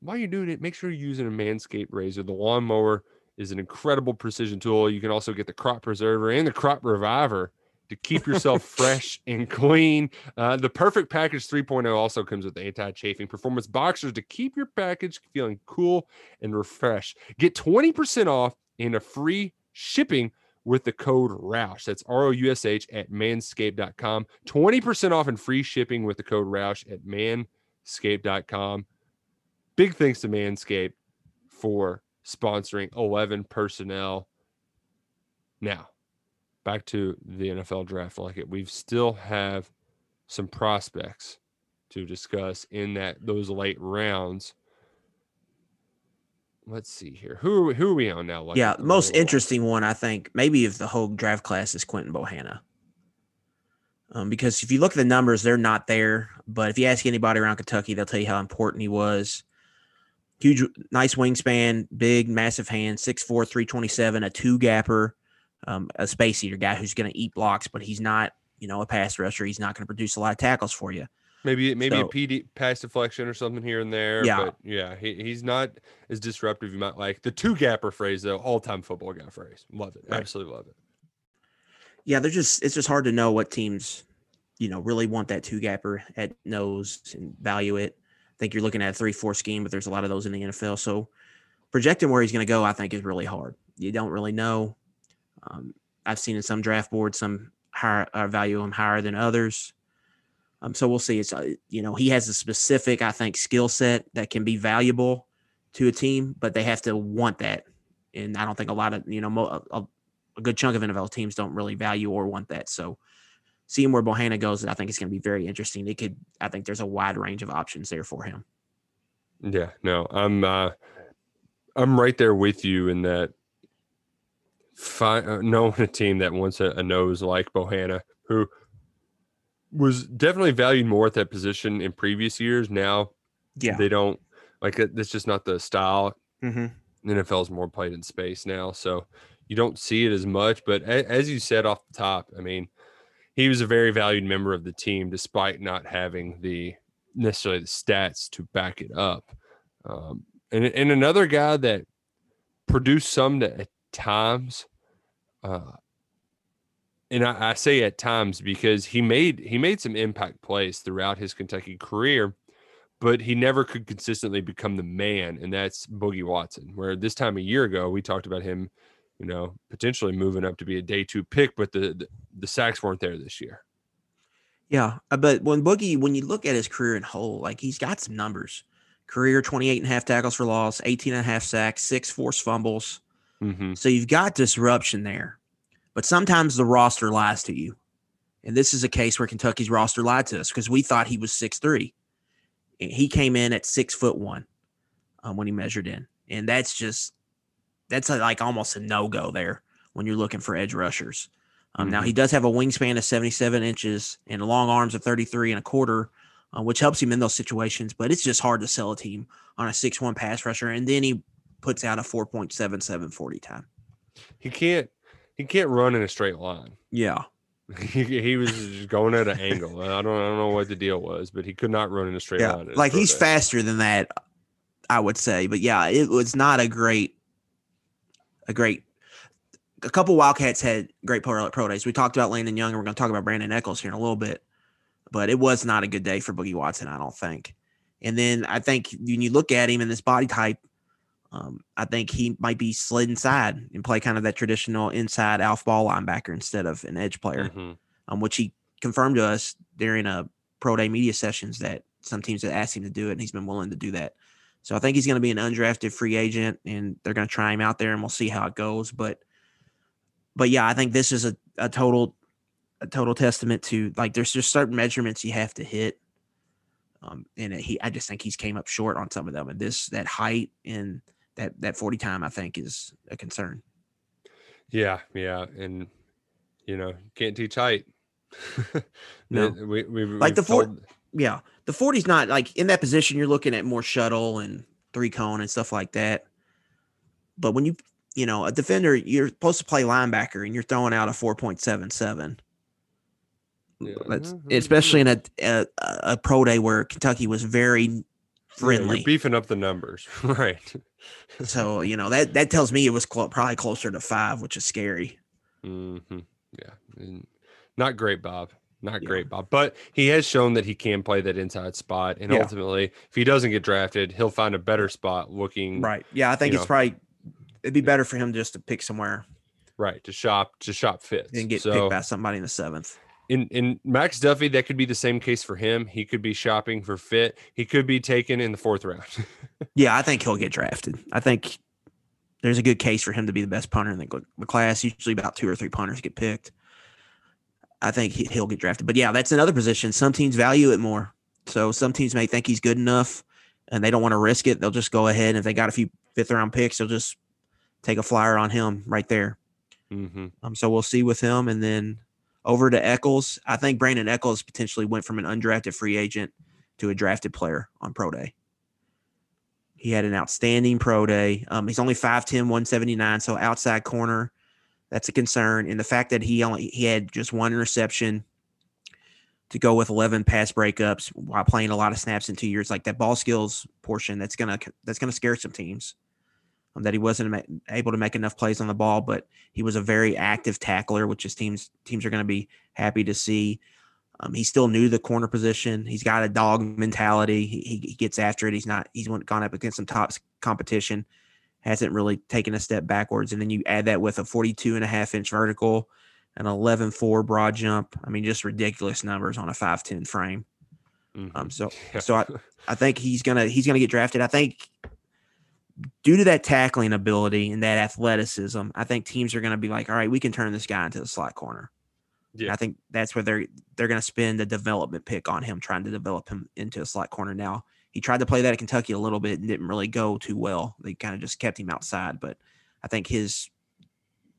while you're doing it, make sure you're using a Manscaped razor. The lawnmower is an incredible precision tool. You can also get the crop preserver and the crop reviver to keep yourself [LAUGHS] fresh and clean. Uh, the Perfect Package 3.0 also comes with anti-chafing performance boxers to keep your package feeling cool and refreshed. Get 20% off and a free shipping with the code ROUSH. That's R O U S H at manscaped.com. 20% off and free shipping with the code ROUSH at manscaped.com. big thanks to Manscaped for sponsoring 11 personnel. Now, back to the NFL draft like it. We still have some prospects to discuss in that those late rounds. Let's see here. Who are we, who are we on now? Like yeah, the most interesting one I think maybe if the whole draft class is Quinton Bohanna. Um, because if you look at the numbers, they're not there. But if you ask anybody around Kentucky, they'll tell you how important he was. Huge, nice wingspan, big, massive hands, 6'4, 327, a two gapper, um, a space eater guy who's going to eat blocks, but he's not, you know, a pass rusher. He's not going to produce a lot of tackles for you. Maybe maybe So- a PD pass deflection or something here and there. Yeah. But yeah, he, he's not as disruptive you might like. The two gapper phrase though, all time football guy phrase. Love it. Right. Absolutely love it. Yeah, they're just it's just hard to know what teams, you know, really want that two gapper at nose and value it. I think you're looking at a three four scheme, but there's a lot of those in the NFL. So projecting where he's going to go, I think, is really hard. You don't really know. Um, I've seen in some draft boards some higher uh, value him higher than others. Um, so we'll see. It's uh, you know he has a specific I think skill set that can be valuable to a team, but they have to want that. And I don't think a lot of you know mo- a, a good chunk of NFL teams don't really value or want that. So seeing where Bohanna goes, I think it's going to be very interesting. It could, I think there's a wide range of options there for him. Yeah, no, I'm uh I'm right there with you in that fi- uh, knowing a team that wants a, a nose like Bohanna, who was definitely valued more at that position in previous years. Now Yeah. they don't like it. That's just not the style. Mm-hmm. The NFL is more played in space now, so you don't see it as much. But a, as you said off the top, I mean, he was a very valued member of the team, despite not having the necessarily the stats to back it up. Um, and and another guy that produced some that at times, uh, and I, I say at times because he made he made some impact plays throughout his Kentucky career, but he never could consistently become the man, and that's Boogie Watson. Where this time a year ago we talked about him, you know, potentially moving up to be a day two pick, but the the, the sacks weren't there this year. Yeah. uh, But when Boogie, when you look at his career in whole, like he's got some numbers. Career 28 and a half tackles for loss, 18 and a half sacks, six forced fumbles. Mm-hmm. So you've got disruption there. But sometimes the roster lies to you. And this is a case where Kentucky's roster lied to us because we thought he was six three. He came in at six foot one um, when he measured in. And that's just, that's like almost a no go there when you're looking for edge rushers. Um, Now, he does have a wingspan of 77 inches and long arms of 33 and a quarter, uh, which helps him in those situations. But it's just hard to sell a team on a 6 1 pass rusher. And then he puts out a 4.77 40 time. He can't he can't run in a straight line. [LAUGHS] Yeah. he, he was just going at an angle. I don't I don't know what the deal was, but he could not run in a straight Yeah. line. Like he's day. faster than that, I would say. But yeah, it was not a great, a great. A couple Wildcats had great pro, pro days. We talked about Landon Young, and we're going to talk about Brandin Echols here in a little bit. But it was not a good day for Boogie Watson, I don't think. And then I think when you look at him and this body type, um, I think he might be slid inside and play kind of that traditional inside off ball linebacker instead of an edge player Mhm. um, which he confirmed to us during a pro day media sessions that some teams had asked him to do it, and he's been willing to do that. So I think he's going to be an undrafted free agent, and they're going to try him out there, and we'll see how it goes. But, but yeah, I think this is a, a total, a total testament to like there's just certain measurements you have to hit, um, and he I just think he's came up short on some of them, and this that height and that that forty time I think is a concern. Yeah, yeah, and you know can't teach height. [LAUGHS] No. We, we, Like the four- told- yeah, the 40's not like in that position, you're looking at more shuttle and three cone and stuff like that. But when you, you know, a defender, you're supposed to play linebacker and you're throwing out a 4.77. Yeah. That's Mhm. especially in a, a a pro day where Kentucky was very Yeah, you're friendly. beefing up the numbers, [LAUGHS] right? So you know that that tells me it was clo- probably closer to five, which is scary. hmm Yeah, not great, Bob. Not Yeah. great, Bob. But he has shown that he can play that inside spot, and Yeah. ultimately, if he doesn't get drafted, he'll find a better spot looking Right. Yeah, I think it's know. probably it'd be better for him just to pick somewhere right to shop to shop fits. and get so picked by somebody in the seventh. In in Max Duffy, that could be the same case for him. He could be shopping for fit. He could be taken in the fourth round. [LAUGHS] Yeah, I think he'll get drafted. I think there's a good case for him to be the best punter in the, the class. Usually, about two or three punters get picked. I think he, he'll get drafted. But yeah, that's another position. Some teams value it more. So some teams may think he's good enough, and they don't want to risk it. They'll just go ahead and if they got a few fifth round picks, they'll just take a flyer on him right there. mm-hmm. Um, so we'll see with him. And then over to Echols. I think Brandin Echols potentially went from an undrafted free agent to a drafted player on pro day. He had an outstanding pro day. Um, he's only 5'10, 179, so outside corner. That's a concern. And the fact that he only he had just one interception to go with 11 pass breakups while playing a lot of snaps in two years, like that ball skills portion, that's gonna that's gonna scare some teams. Um, that he wasn't ma- able to make enough plays on the ball, but he was a very active tackler, which is teams teams are going to be happy to see. Um, he still knew the corner position. He's got a dog mentality. He, he, he gets after it. He's not. He's gone up against some top competition. Hasn't really taken a step backwards. And then you add that with a 42 and a half inch vertical, an 11-4 broad jump. I mean, just ridiculous numbers on a 5'10 frame. Mhm. Um, so [LAUGHS] Yeah. so I, I think he's gonna he's gonna get drafted. I think due to that tackling ability and that athleticism, I think teams are gonna be like, all right, we can turn this guy into the slot corner. And Yeah. I think that's where they're they're gonna spend a development pick on him, trying to develop him into a slot corner. Now he tried to play that at Kentucky a little bit and didn't really go too well. They kind of just kept him outside, but I think his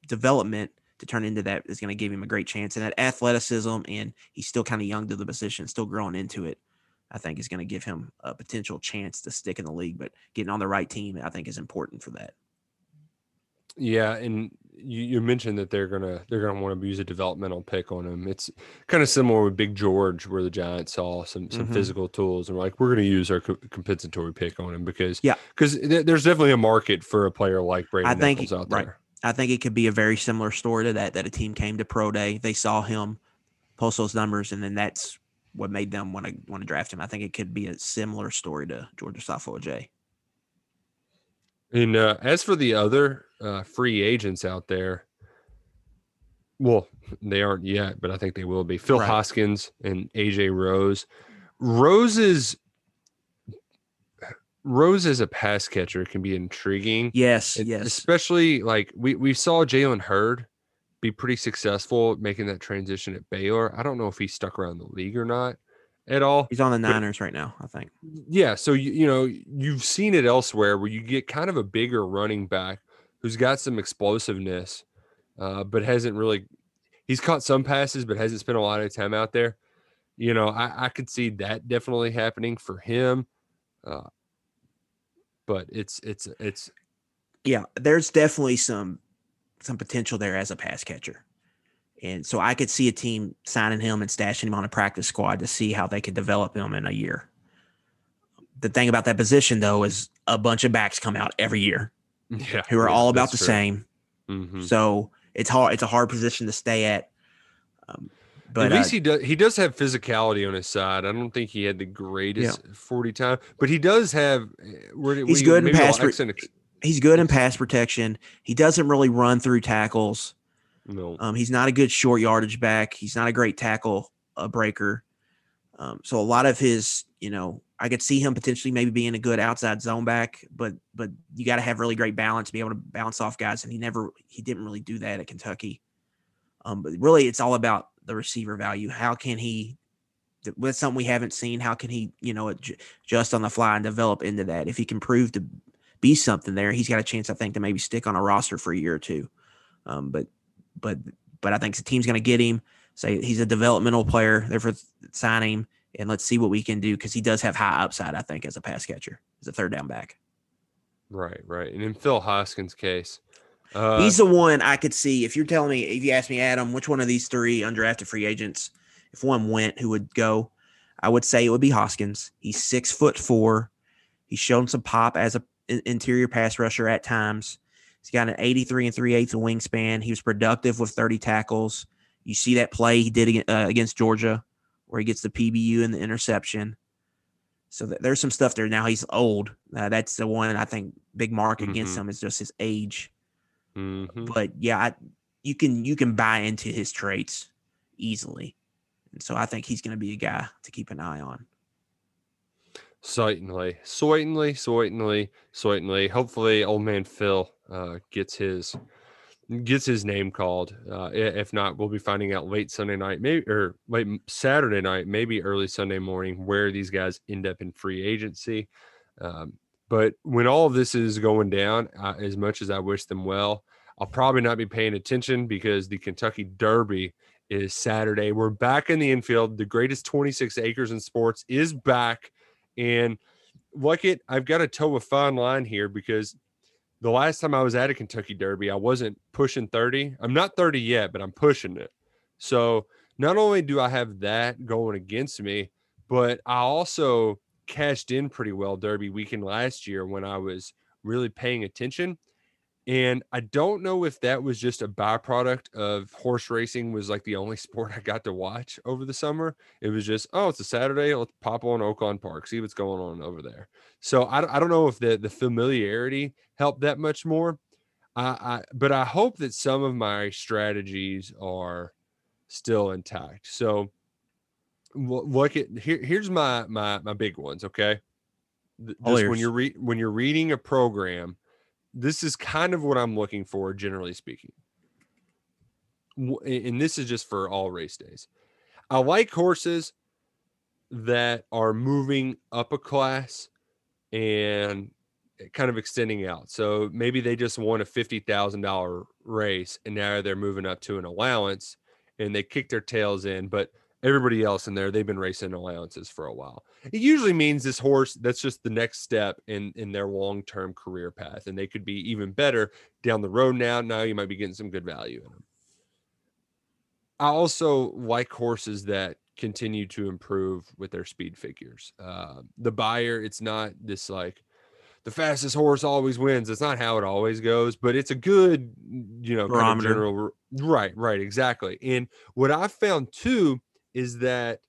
development to turn into that is going to give him a great chance. And that athleticism, and he's still kind of young to the position, still growing into it. I think is going to give him a potential chance to stick in the league. But getting on the right team, I think, is important for that. Yeah, and you, you mentioned that they're gonna they're gonna want to use a developmental pick on him. It's kind of similar with Big George, where the Giants saw some some Mhm. physical tools and were like, we're gonna use our co- compensatory pick on him because Yeah. because th- there's definitely a market for a player like Brandon think- Nichols out right. I think it could be a very similar story to that. That a team came to pro day, they saw him post those numbers, and then that's what made them want to want to draft him. I think it could be a similar story to George Asafo-Adjei. And uh, as for the other uh, free agents out there, well, they aren't yet, but I think they will be. Phil Right. Hoskins and AJ Rose. Rose is Rose as a pass catcher can be intriguing. Yes, It- yes, Especially like we, we saw Jalen Hurd be pretty successful making that transition at Baylor. I don't know if he stuck around the league or not at all. he's on the but- Niners right now. I think. Yeah, so you, you know you've seen it elsewhere where you get kind of a bigger running back who's got some explosiveness, uh, but hasn't really. He's caught some passes, but hasn't spent a lot of time out there. You know, I, I could see that definitely happening for him, uh, but it's it's it's yeah, there's definitely some some potential there as a pass catcher. And so I could see a team signing him and stashing him on a practice squad to see how they could develop him in a year. The thing about that position though is a bunch of backs come out every year [LAUGHS] yeah who are yeah, all about the true. same. Mhm. So it's hard it's a hard position to stay at. Um, but At uh, least he does. He does have physicality on his side. I don't think he had the greatest forty time, but he does have. eh, Where, He's good in pass ex- he's good in pass protection. He doesn't really run through tackles. No, Um, he's not a good short yardage back. He's not a great tackle uh, breaker. Um, so a lot of his, you know, I could see him potentially maybe being a good outside zone back, but but you got to have really great balance to be able to bounce off guys, and he never he didn't really do that at Kentucky. Um, but really, it's all about the receiver value. How can he? th- That's something we haven't seen. How can he, you know, adj- adjust on the fly and develop into that? If he can prove to be something there, he's got a chance, I think, to maybe stick on a roster for a year or two. Um, but but but I think the team's going to get him. Say he's a developmental player. Therefore, sign him and let's see what we can do because he does have high upside. I think as a pass catcher, as a third down back. right, right. And in Phil Hoskins' case, uh, he's the one I could see. If you're telling me, if you ask me, Adam, which one of these three undrafted free agents, if one went, who would go? I would say it would be Hoskins. He's six foot four. He's shown some pop as a interior pass rusher at times. He's got an 83 and 3 eighths wingspan. He was productive with 30 tackles. You see that play he did uh, against Georgia where he gets the PBU and the interception. So th- there's some stuff there. Now he's old. Uh, that's the one I think big mark against Mhm. him is just his age. mhm. But yeah, I, you can you can buy into his traits easily. And So I think he's going to be a guy to keep an eye on. Certainly, certainly, certainly, certainly. Hopefully, old man Phil uh, gets his gets his name called. Uh, if not, we'll be finding out late Sunday night, maybe or late Saturday night, maybe early Sunday morning, where these guys end up in free agency. Um, but when all of this is going down, uh, as much as I wish them well, I'll probably not be paying attention because the Kentucky Derby is Saturday. We're back in the infield. The greatest 26 acres in sports is back. And like it, I've got to toe a fine line here because the last time I was at a Kentucky Derby, I wasn't pushing 30. I'm not 30 yet, but I'm pushing it. So not only do I have that going against me, but I also cashed in pretty well Derby weekend last year when I was really paying attention. And I don't know if that was just a byproduct of horse racing was like the only [LAUGHS] sport I got to watch over the summer. It was just, oh, it's a Saturday. Let's pop on Oaklawn Park, see what's going on over there. So I, don't- I don't know if the, the familiarity helped that much more. I, I, but I hope that some of my strategies are still intact. So look at here, here's my, my, my big ones. Okay. Just when you're re- when you're reading a program, this is kind of what I'm looking for, generally speaking. And this is just for all race days. I like horses that are moving up a class and eh, kind of extending out. So maybe they just won a $50,000 race and now they're moving up to an allowance and they kick their tails in, but everybody else in there, they've been racing allowances for a while. It usually means this horse, that's just the next step in in their long-term career path and they could be even better down the road now. Now you might be getting some good value in them. I also like horses that continue to improve with their speed figures. Uh, the buyer, it's not this like the fastest horse always wins. It's not how it always goes, but it's a good, you know, kind of general. Right, right, exactly. And what I found too is that,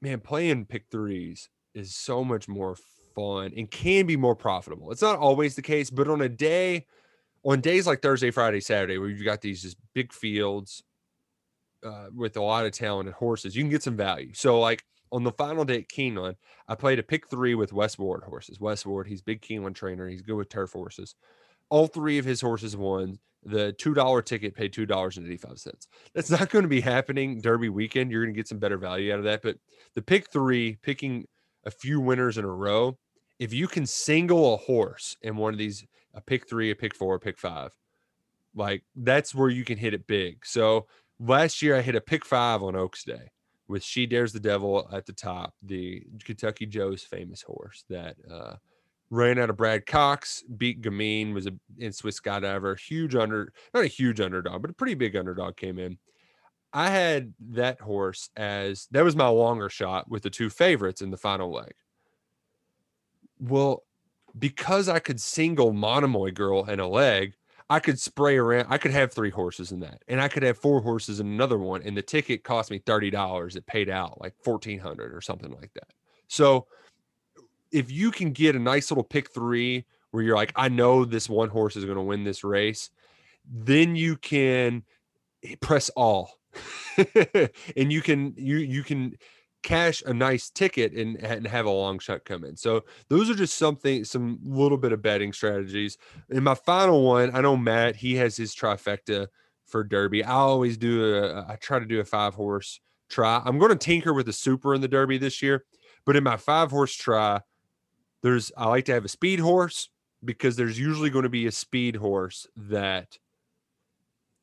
man, playing pick threes is so much more fun and can be more profitable. It's not always the case, but on a day, on days like Thursday, Friday, Saturday, where you've got these just big fields uh, with a lot of talented horses, you can get some value. So, like on the final day at Keeneland, I played a pick three with Wes Ward horses. Wes Ward, he's big Keeneland trainer. He's good with turf horses. All three of his horses won. The two dollar ticket paid two dollars and eighty five cents. That's not going to be happening Derby weekend. You're going to get some better value out of that. But the pick three, picking a few winners in a row, if you can single a horse in one of these, a pick three, a pick four, a pick five, like that's where you can hit it big. So last year I hit a pick five on Oaks Day with Shedaresthedevil at the top, the Kentucky Joe's famous horse that uh, ran out of Brad Cox, beat Gamine, was a in Swiss Skydiver, huge under, not a huge underdog, but a pretty big underdog came in. I had that horse as that was my longer shot with the two favorites in the final leg. Well, because I could single Monomoy Girl in a leg, I could spray around. I could have three horses in that, and I could have four horses in another one. And the ticket cost me thirty dollars. It paid out like fourteen hundred or something like that. So, if you can get a nice little pick three where you're like, I know this one horse is going to win this race, then you can eh, press all, [LAUGHS] and you can you you can cash a nice ticket and, and have a long shot come in. So those are just something, some little bit of betting strategies. And my final one, I know Matt, he has his trifecta for Derby. I always do a, I try to do a five horse try. I'm going to tinker with the super in the Derby this year, but in my five horse try, there's, I like to have a speed horse because there's usually going to be a speed horse that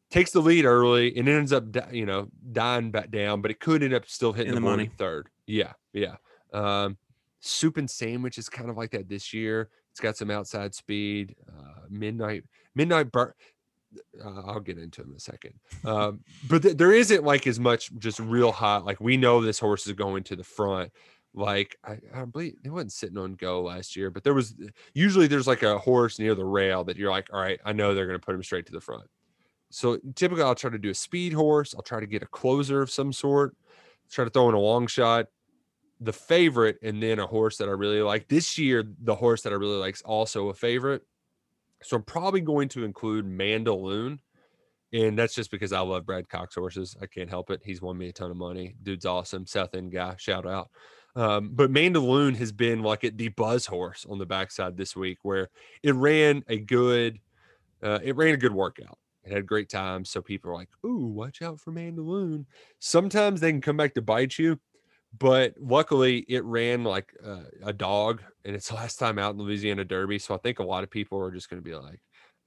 takes the lead early and ends up, you know, dying back down, but it could end up still hitting In the, the money third. Yeah, yeah. Um, soup and sandwich is kind of like that this year. It's got some outside speed. Uh, midnight, midnight bur- uh, I'll get into it in a second. Um, but th- there isn't like as much just real hot. Like we know this horse is going to the front. Like I, I believe it wasn't sitting on go last year, but there was uh, usually there's like a horse near the rail that you're like, all right, I know they're going to put him straight to the front. So typically, I'll try to do a speed horse. I'll try to get a closer of some sort. Try to throw in a long shot, the favorite, and then a horse that I really like. This year, the horse that I really like is also a favorite. So I'm probably going to include Mandaloun and that's just because I love Brad Cox horses. I can't help it. He's won me a ton of money. Dude's awesome. South End guy. Shout out. Um, but Mandaloun has been like at the buzz horse on the backside this week, where it ran a good, uh, it ran a good workout. It had great times. So people are like, "Ooh, watch out for Mandaloun." Sometimes they can come back to bite you, but luckily it ran like uh, a dog, and it's the last time out in Louisiana Derby. So I think a lot of people are just going to be like,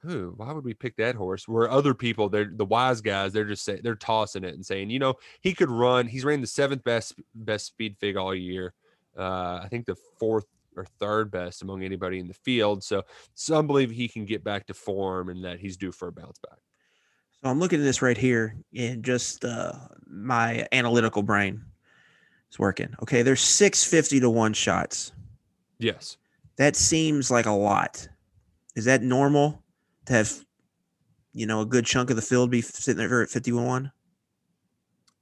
"Who? Why would we pick that horse?" Where other people, they're the wise guys, they're just saying they're tossing it and saying, "You know, he could run. He's ran the seventh best best speed fig all year. Uh, I think the fourth or third best among anybody in the field. So some believe he can get back to form and that he's due for a bounce back." So I'm looking at this right here, and just uh, my analytical brain is working. Okay, there's six fifty to one shots. Yes. That seems like a lot. Is that normal to have, you know, a good chunk of the field be sitting there at fifty one?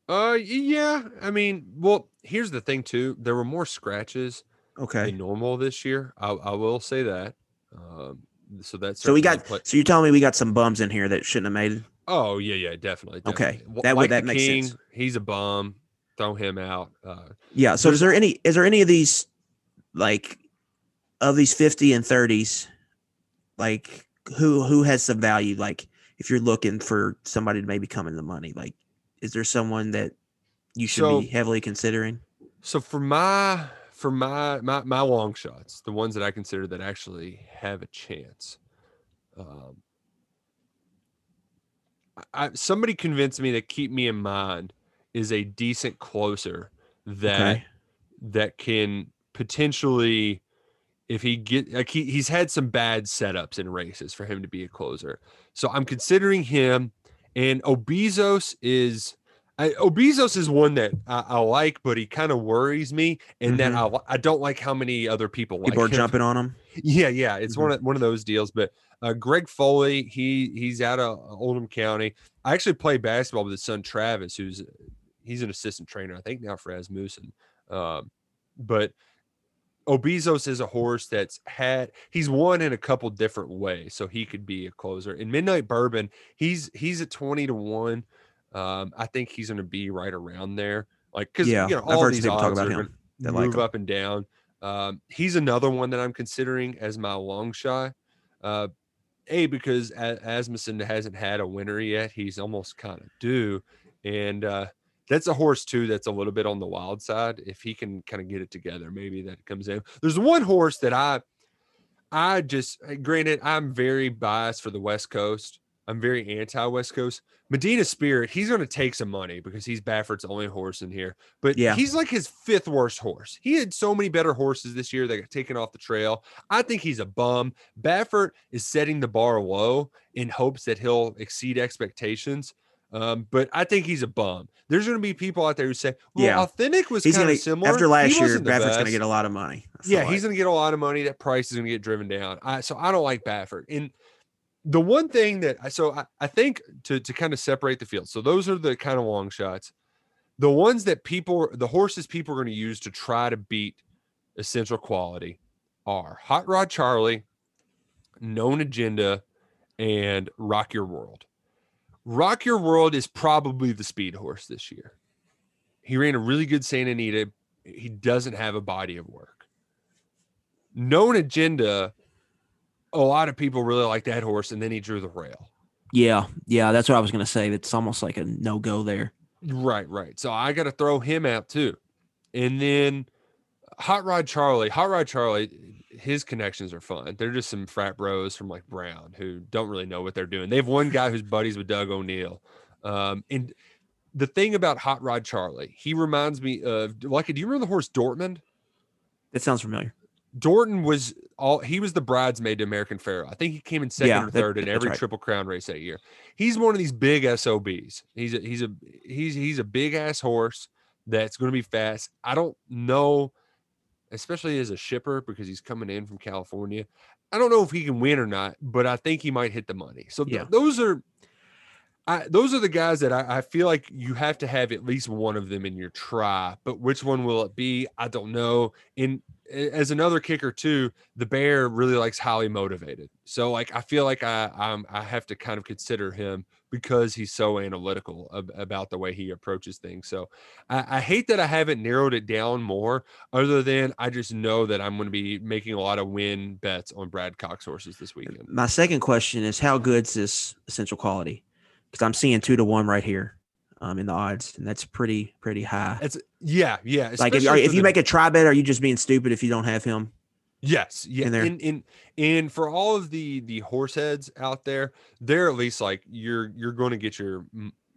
Uh, yeah. I mean, well, here's the thing too. There were more scratches Okay. than normal this year. I, I will say that. Um, so that's So we got. So you're telling me we got some bums in here that shouldn't have made it? Oh yeah, yeah, definitely. Okay, definitely. Wa- that would- like that makes King, sense. He's a bum. Throw him out. Uh, Yeah. So is there any? Is there any of these, like, of these fifty and thirties, like who who has some value? Like, if you're looking for somebody to maybe come in the money, like, is there someone that you should So- be heavily considering? so for my for my my my long shots, the ones that I consider that actually have a chance. Um, I, somebody convinced me that Keepmeinmind is a decent closer that Okay. that can potentially if he get like he, he's had some bad setups in races for him to be a closer so i'm considering him and O Besos is I, O Besos is one that I, I like but he kind of worries me and that I, I don't like how many other people like Mm-hmm. People are him. jumping on them. [LAUGHS] Yeah, yeah, it's Mhm. one of one of those deals. But uh, Greg Foley, he he's out of Oldham County. I actually play basketball with his son Travis, who's he's an assistant trainer, I think now for Asmussen. Um, but O Besos is a horse that's had he's won in a couple different ways, so he could be a closer. In Midnight Bourbon, he's he's at twenty to one. Um, I think he's going to be right around there, like because Yeah, you know I've all heard these odds about are him like move him. up and down. Um, he's another one that I'm considering as my long shot. Uh, a because Asmussen hasn't had a winner yet. He's almost kind of due, and uh, that's a horse too. That's a little bit on the wild side. If he can kind of get it together, maybe that comes in. There's one horse that I, I just uh, granted I'm very biased for the West Coast. I'm very anti West Coast. Medina Spirit, he's going to take some money because he's Baffert's only horse in here. But Yeah. he's like his fifth worst horse. He had so many better horses this year that got taken off the trail. I think he's a bum. Baffert is setting the bar low in hopes that he'll exceed expectations. Um, but I think he's a bum. There's going to be people out there who say, "Well, Yeah. authentic was He's kind gonna of similar." after last year. Baffert's gonna get a lot of money. Feel Yeah, he's going to get a lot of money. That price is going to get driven down. I, so I don't like Baffert. And the one thing that I so I, I think to to kind of separate the field. So those are the kind of long shots. The ones that people, the horses people are going to use to try to beat essential quality are Hot Rod Charlie, Known Agenda, and Rock Your World. Rock Your World is probably the speed horse this year. He ran a really good Santa Anita. He doesn't have a body of work. Known Agenda, a lot of people really like that horse, and then he drew the rail. Yeah, yeah, that's what I was gonna say. It's almost like a no go there. Right, right. So I got to throw him out too. And then Hot Rod Charlie, Hot Rod Charlie, his connections are fun. They're just some frat bros from like Brown who don't really know what they're doing. They have one guy who's buddies with Doug O'Neill. Um, and the thing about Hot Rod Charlie, he reminds me of like, do you remember the horse Dortmund? That sounds familiar. Dorton was all he was the bridesmaid to American Pharoah. I think he came in second Yeah, or that- third in every right. triple crown race that year. He's one of these big SOBs. He's a he's a he's he's a big ass horse that's going to be fast. I don't know, especially as a shipper because he's coming in from California. I don't know if he can win or not, but I think he might hit the money. So th- Yeah. those are. I, those are the guys that I, I feel like you have to have at least one of them in your try, but which one will it be? I don't know. In as another kicker too, the bear really likes highly motivated. So like I feel like I I'm I have to kind of consider him because he's so analytical ab- about the way he approaches things. So I, I hate that I haven't narrowed it down more, other than I just know that I'm going to be making a lot of win bets on Brad Cox horses this weekend. My second question is how good's this essential quality? Because I'm seeing two to one right here um, in the odds, and that's pretty pretty high. It's yeah, yeah. like if, if you the- make a try bet, are you just being stupid if you don't have him? Yes, yeah, in and, and and for all of the the horse heads out there, they're at least like you're you're going to get your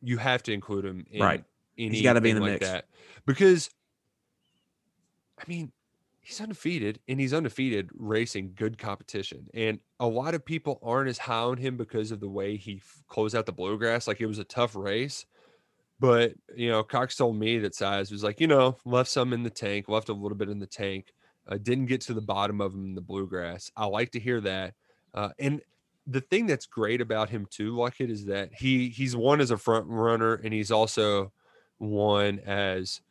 you have to include him in Right. He's gotta be in the like mix. that because I mean he's undefeated and he's undefeated racing good competition and a lot of people aren't as high on him because of the way he f- closed out the bluegrass like it was a tough race but you know cox told me that size was like you know left some in the tank left a little bit in the tank uh, didn't get to the bottom of him in the bluegrass i like to hear that uh, and the thing that's great about him too Luckett, is that he he's one as a front runner and he's also one as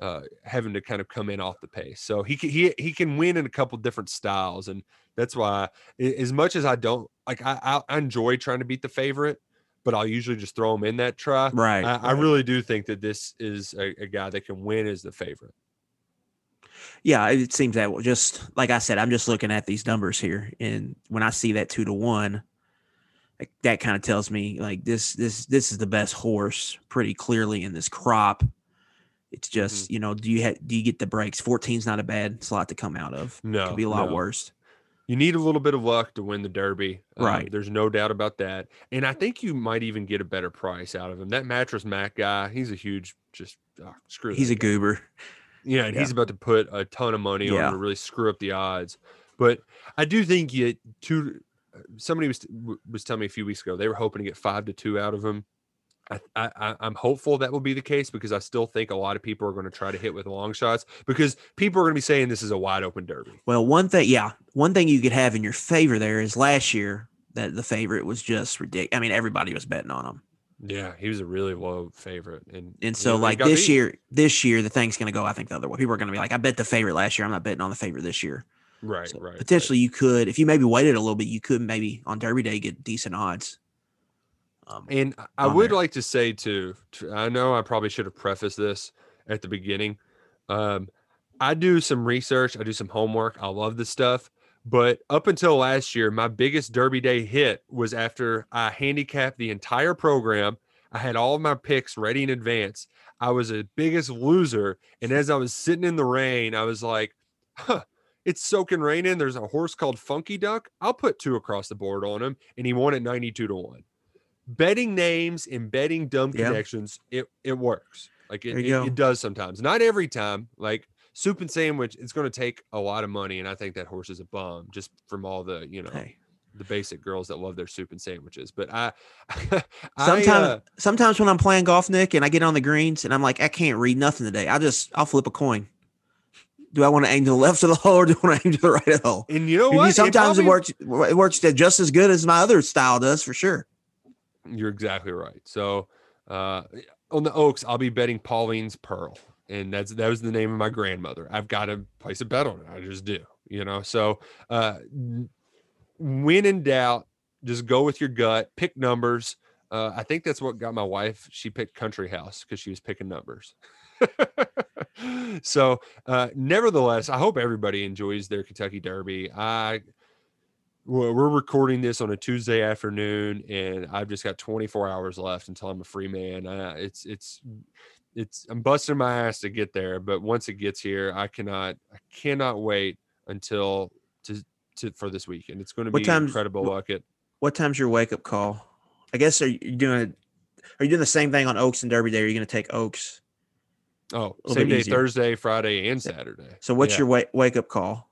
uh, having to kind of come in off the pace. So he can, he he can win in a couple different styles, and that's why as much as I don't like, I I, enjoy trying to beat the favorite, but I'll usually just throw him in that try. Right. I, I really do think that this is a, a guy that can win as the favorite. Yeah, it seems that way. Just like I said, I'm just looking at these numbers here, and when I see that two to one, like, that kind of tells me like this this this is the best horse pretty clearly in this crop. It's just Mm-hmm. you know, do you ha- do you get the breaks? 14's not a bad slot to come out of. No, could be a lot no. worse. You need a little bit of luck to win the Derby. Um, Right. There's no doubt about that. And I think you might even get a better price out of him. That mattress Mac guy, he's a huge, just oh, screw. He's a guy. goober. Yeah, and Yeah. he's about to put a ton of money on Yeah. him to really screw up the odds. But I do think you two. Uh, somebody was was telling me a few weeks ago they were hoping to get five to two out of him. I, I I- I'm hopeful that will be the case because I still think a lot of people are going to try to hit with long shots because people are going to be saying this is a wide open derby. Well, one thing, yeah, one thing you could have in your favor there is last year that the favorite was just ridiculous. I mean, everybody was betting on him. Yeah, he was a really low favorite, and And so, like this beat. year, this year the thing's going to go. I think the other way. People are going to be like, "I bet the favorite last year. I'm not betting on the favorite this year." right, So right, right. potentially, you could, if you maybe waited a little bit, you could maybe on Derby Day get decent odds. Um, And I- would there. like to say too, tr- I know I probably should have prefaced this at the beginning. Um, I do some research, I do some homework. I love this stuff. But up until last year, my biggest Derby Day hit was after I handicapped the entire program. I had all of my picks ready in advance. I was the biggest loser. And as I was sitting in the rain, I was like, huh, it's soaking rain in. There's a horse called Funky Duck. I'll put two across the board on him. And he won at 92 to 1 betting names and betting dumb Yeah. connections it it works like it, it, it does sometimes not every time like soup and sandwich it's going to take a lot of money and i think that horse is a bum just from all the you know hey, the basic girls that love their soup and sandwiches but i [LAUGHS] I, sometimes, uh, sometimes when I'm playing golf, Nick, and I get on the greens and I'm like, I can't read nothing today. I just, I'll flip a coin. Do I want to aim to the [LAUGHS] left of the hole or do I want to aim to the right of the hole? and you know what Sometimes it, probably- works. It works just as good as my other style does, for sure. You're exactly right. So uh, on the Oaks, I'll be betting Pauline's Pearl, and that's that was the name of my grandmother. I've got to place a bet on it. I just do, you know. So uh, when in doubt, just go with your gut. Pick numbers. Uh, I think that's what got my wife. She picked Country House because she was picking numbers. [LAUGHS] so, uh, nevertheless, I hope everybody enjoys their Kentucky Derby. I well, we're recording this on a Tuesday afternoon, and I've just got 24 hours left until I'm a free man. Uh, it's it's it's I'm busting my ass to get there, but once it gets here, I cannot I cannot wait until to to for this weekend. It's going to What be time's- incredible. Luck. What time's your wake up call? I guess are you doing? Are you doing the same thing on Oaks and Derby Day? Are you going to take Oaks? Oh, same day, easier. Thursday, Friday, and Saturday. So what's Yeah. your wake wake up call?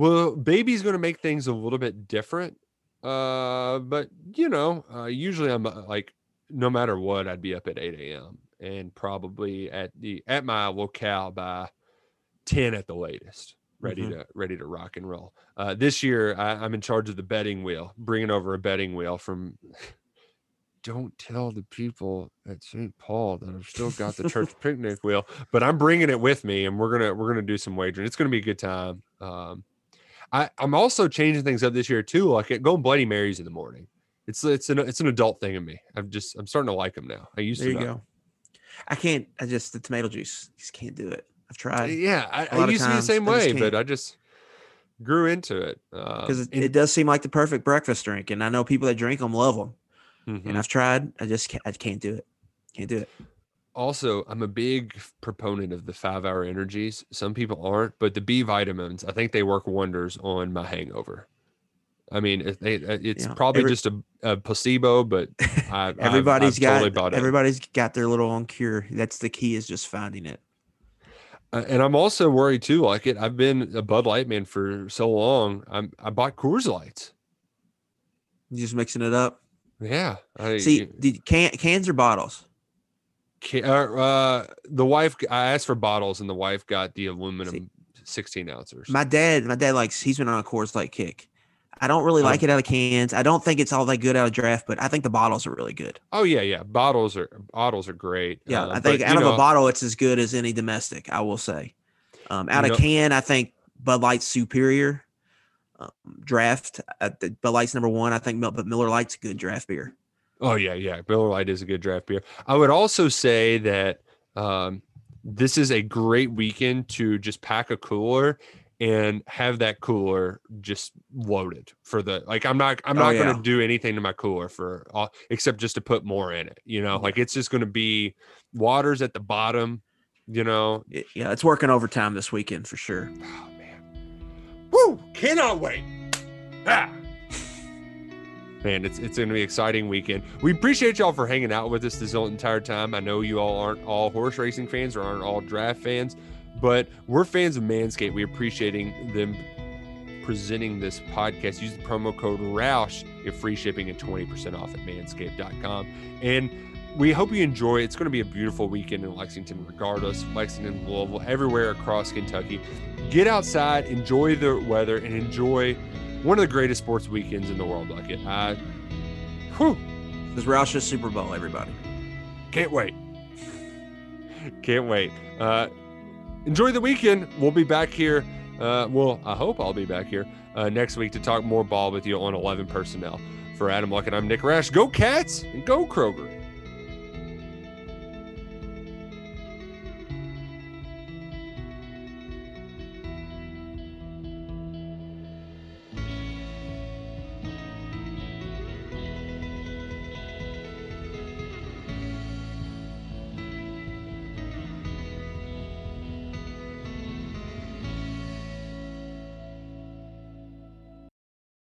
Well, baby's going to make things a little bit different. Uh, but you know, uh, usually I'm uh, like, no matter what, I'd be up at 8 a.m. and probably at the at my locale by 10 at the latest, ready Mhm. to ready to rock and roll. Uh, this year, I, I'm in charge of the betting wheel, bringing over a betting wheel from. [LAUGHS] Don't tell the people at St. Paul that I've still got the church [LAUGHS] picnic wheel, but I'm bringing it with me, and we're gonna we're gonna do some wagering. It's gonna be a good time. Um, I, I'm also changing things up this year too, like going Bloody Marys in the morning. It's it's an it's an adult thing in me. I'm just I'm starting to like them now. I used There to you not. go. I can't. I just the tomato juice. Just can't do it. I've tried Yeah, I, of used to be the same I way, but. I just grew into it. Uh, because it, it does seem like the perfect breakfast drink, and I know people that drink them love them. Mhm. And I've tried. I just can't. I can't do it. Can't do it. Also i'm a big proponent of the five hour energies some people aren't but the b vitamins i think they work wonders on my hangover i mean it, uh, it's Yeah, probably every- just a, a placebo but [LAUGHS] I, Everybody's I've, I've totally got. it. Everybody's got their little own cure. That's the key. Is just finding it. Uh, and i'm also worried too like it i've been a bud light man for so long i'm i bought coors lights You just mixing it up. yeah I, See, the can, cans or bottles. Uh, the wife i asked for bottles and the wife got the aluminum 16 ounces My dad. My dad likes. He's been on a Coors Light kick. I don't really Oh. like it out of cans. I don't think it's all that good out of draft, but I think the bottles are really good. oh yeah yeah bottles are bottles are great Yeah, uh, I think but, out of know, a bottle, it's as good as any domestic. I will say. Um, out of know- can, I think Bud Light's superior. Um, draft, uh, Bud Light's number one. I think, but Miller Lite's a good draft beer. Oh yeah, yeah. Miller Lite is a good draft beer. I would also say that um, this is a great weekend to just pack a cooler and have that cooler just loaded for the like. I'm not I'm Oh, not yeah. going to do anything to my cooler for all, except just to put more in it. You know, like it's just going to be waters at the bottom. You know, It- yeah, it's working overtime this weekend for sure. oh man, woo! Cannot wait. Ah. Man, it's it's going to be an exciting weekend. We appreciate y'all for hanging out with us this entire time. I know you all aren't all horse racing fans or aren't all draft fans, but we're fans of Manscaped. We appreciating them presenting this podcast. Use the promo code Roush, get free shipping and 20% off at manscaped.com. And we hope you enjoy. It's going to be a beautiful weekend in Lexington, regardless. Lexington, Louisville, everywhere across Kentucky. Get outside, enjoy the weather, and enjoy one of the greatest sports weekends in the world. Like it, I, whew, This Roush's Super Bowl, everybody. can't wait. Can't wait. Uh, enjoy the weekend. We'll be back here. Uh, well, I hope I'll be back here uh, next week to talk more ball with you on 11 personnel. For Adam Luckett and I'm Nick Roush. Go Cats and go Kroger.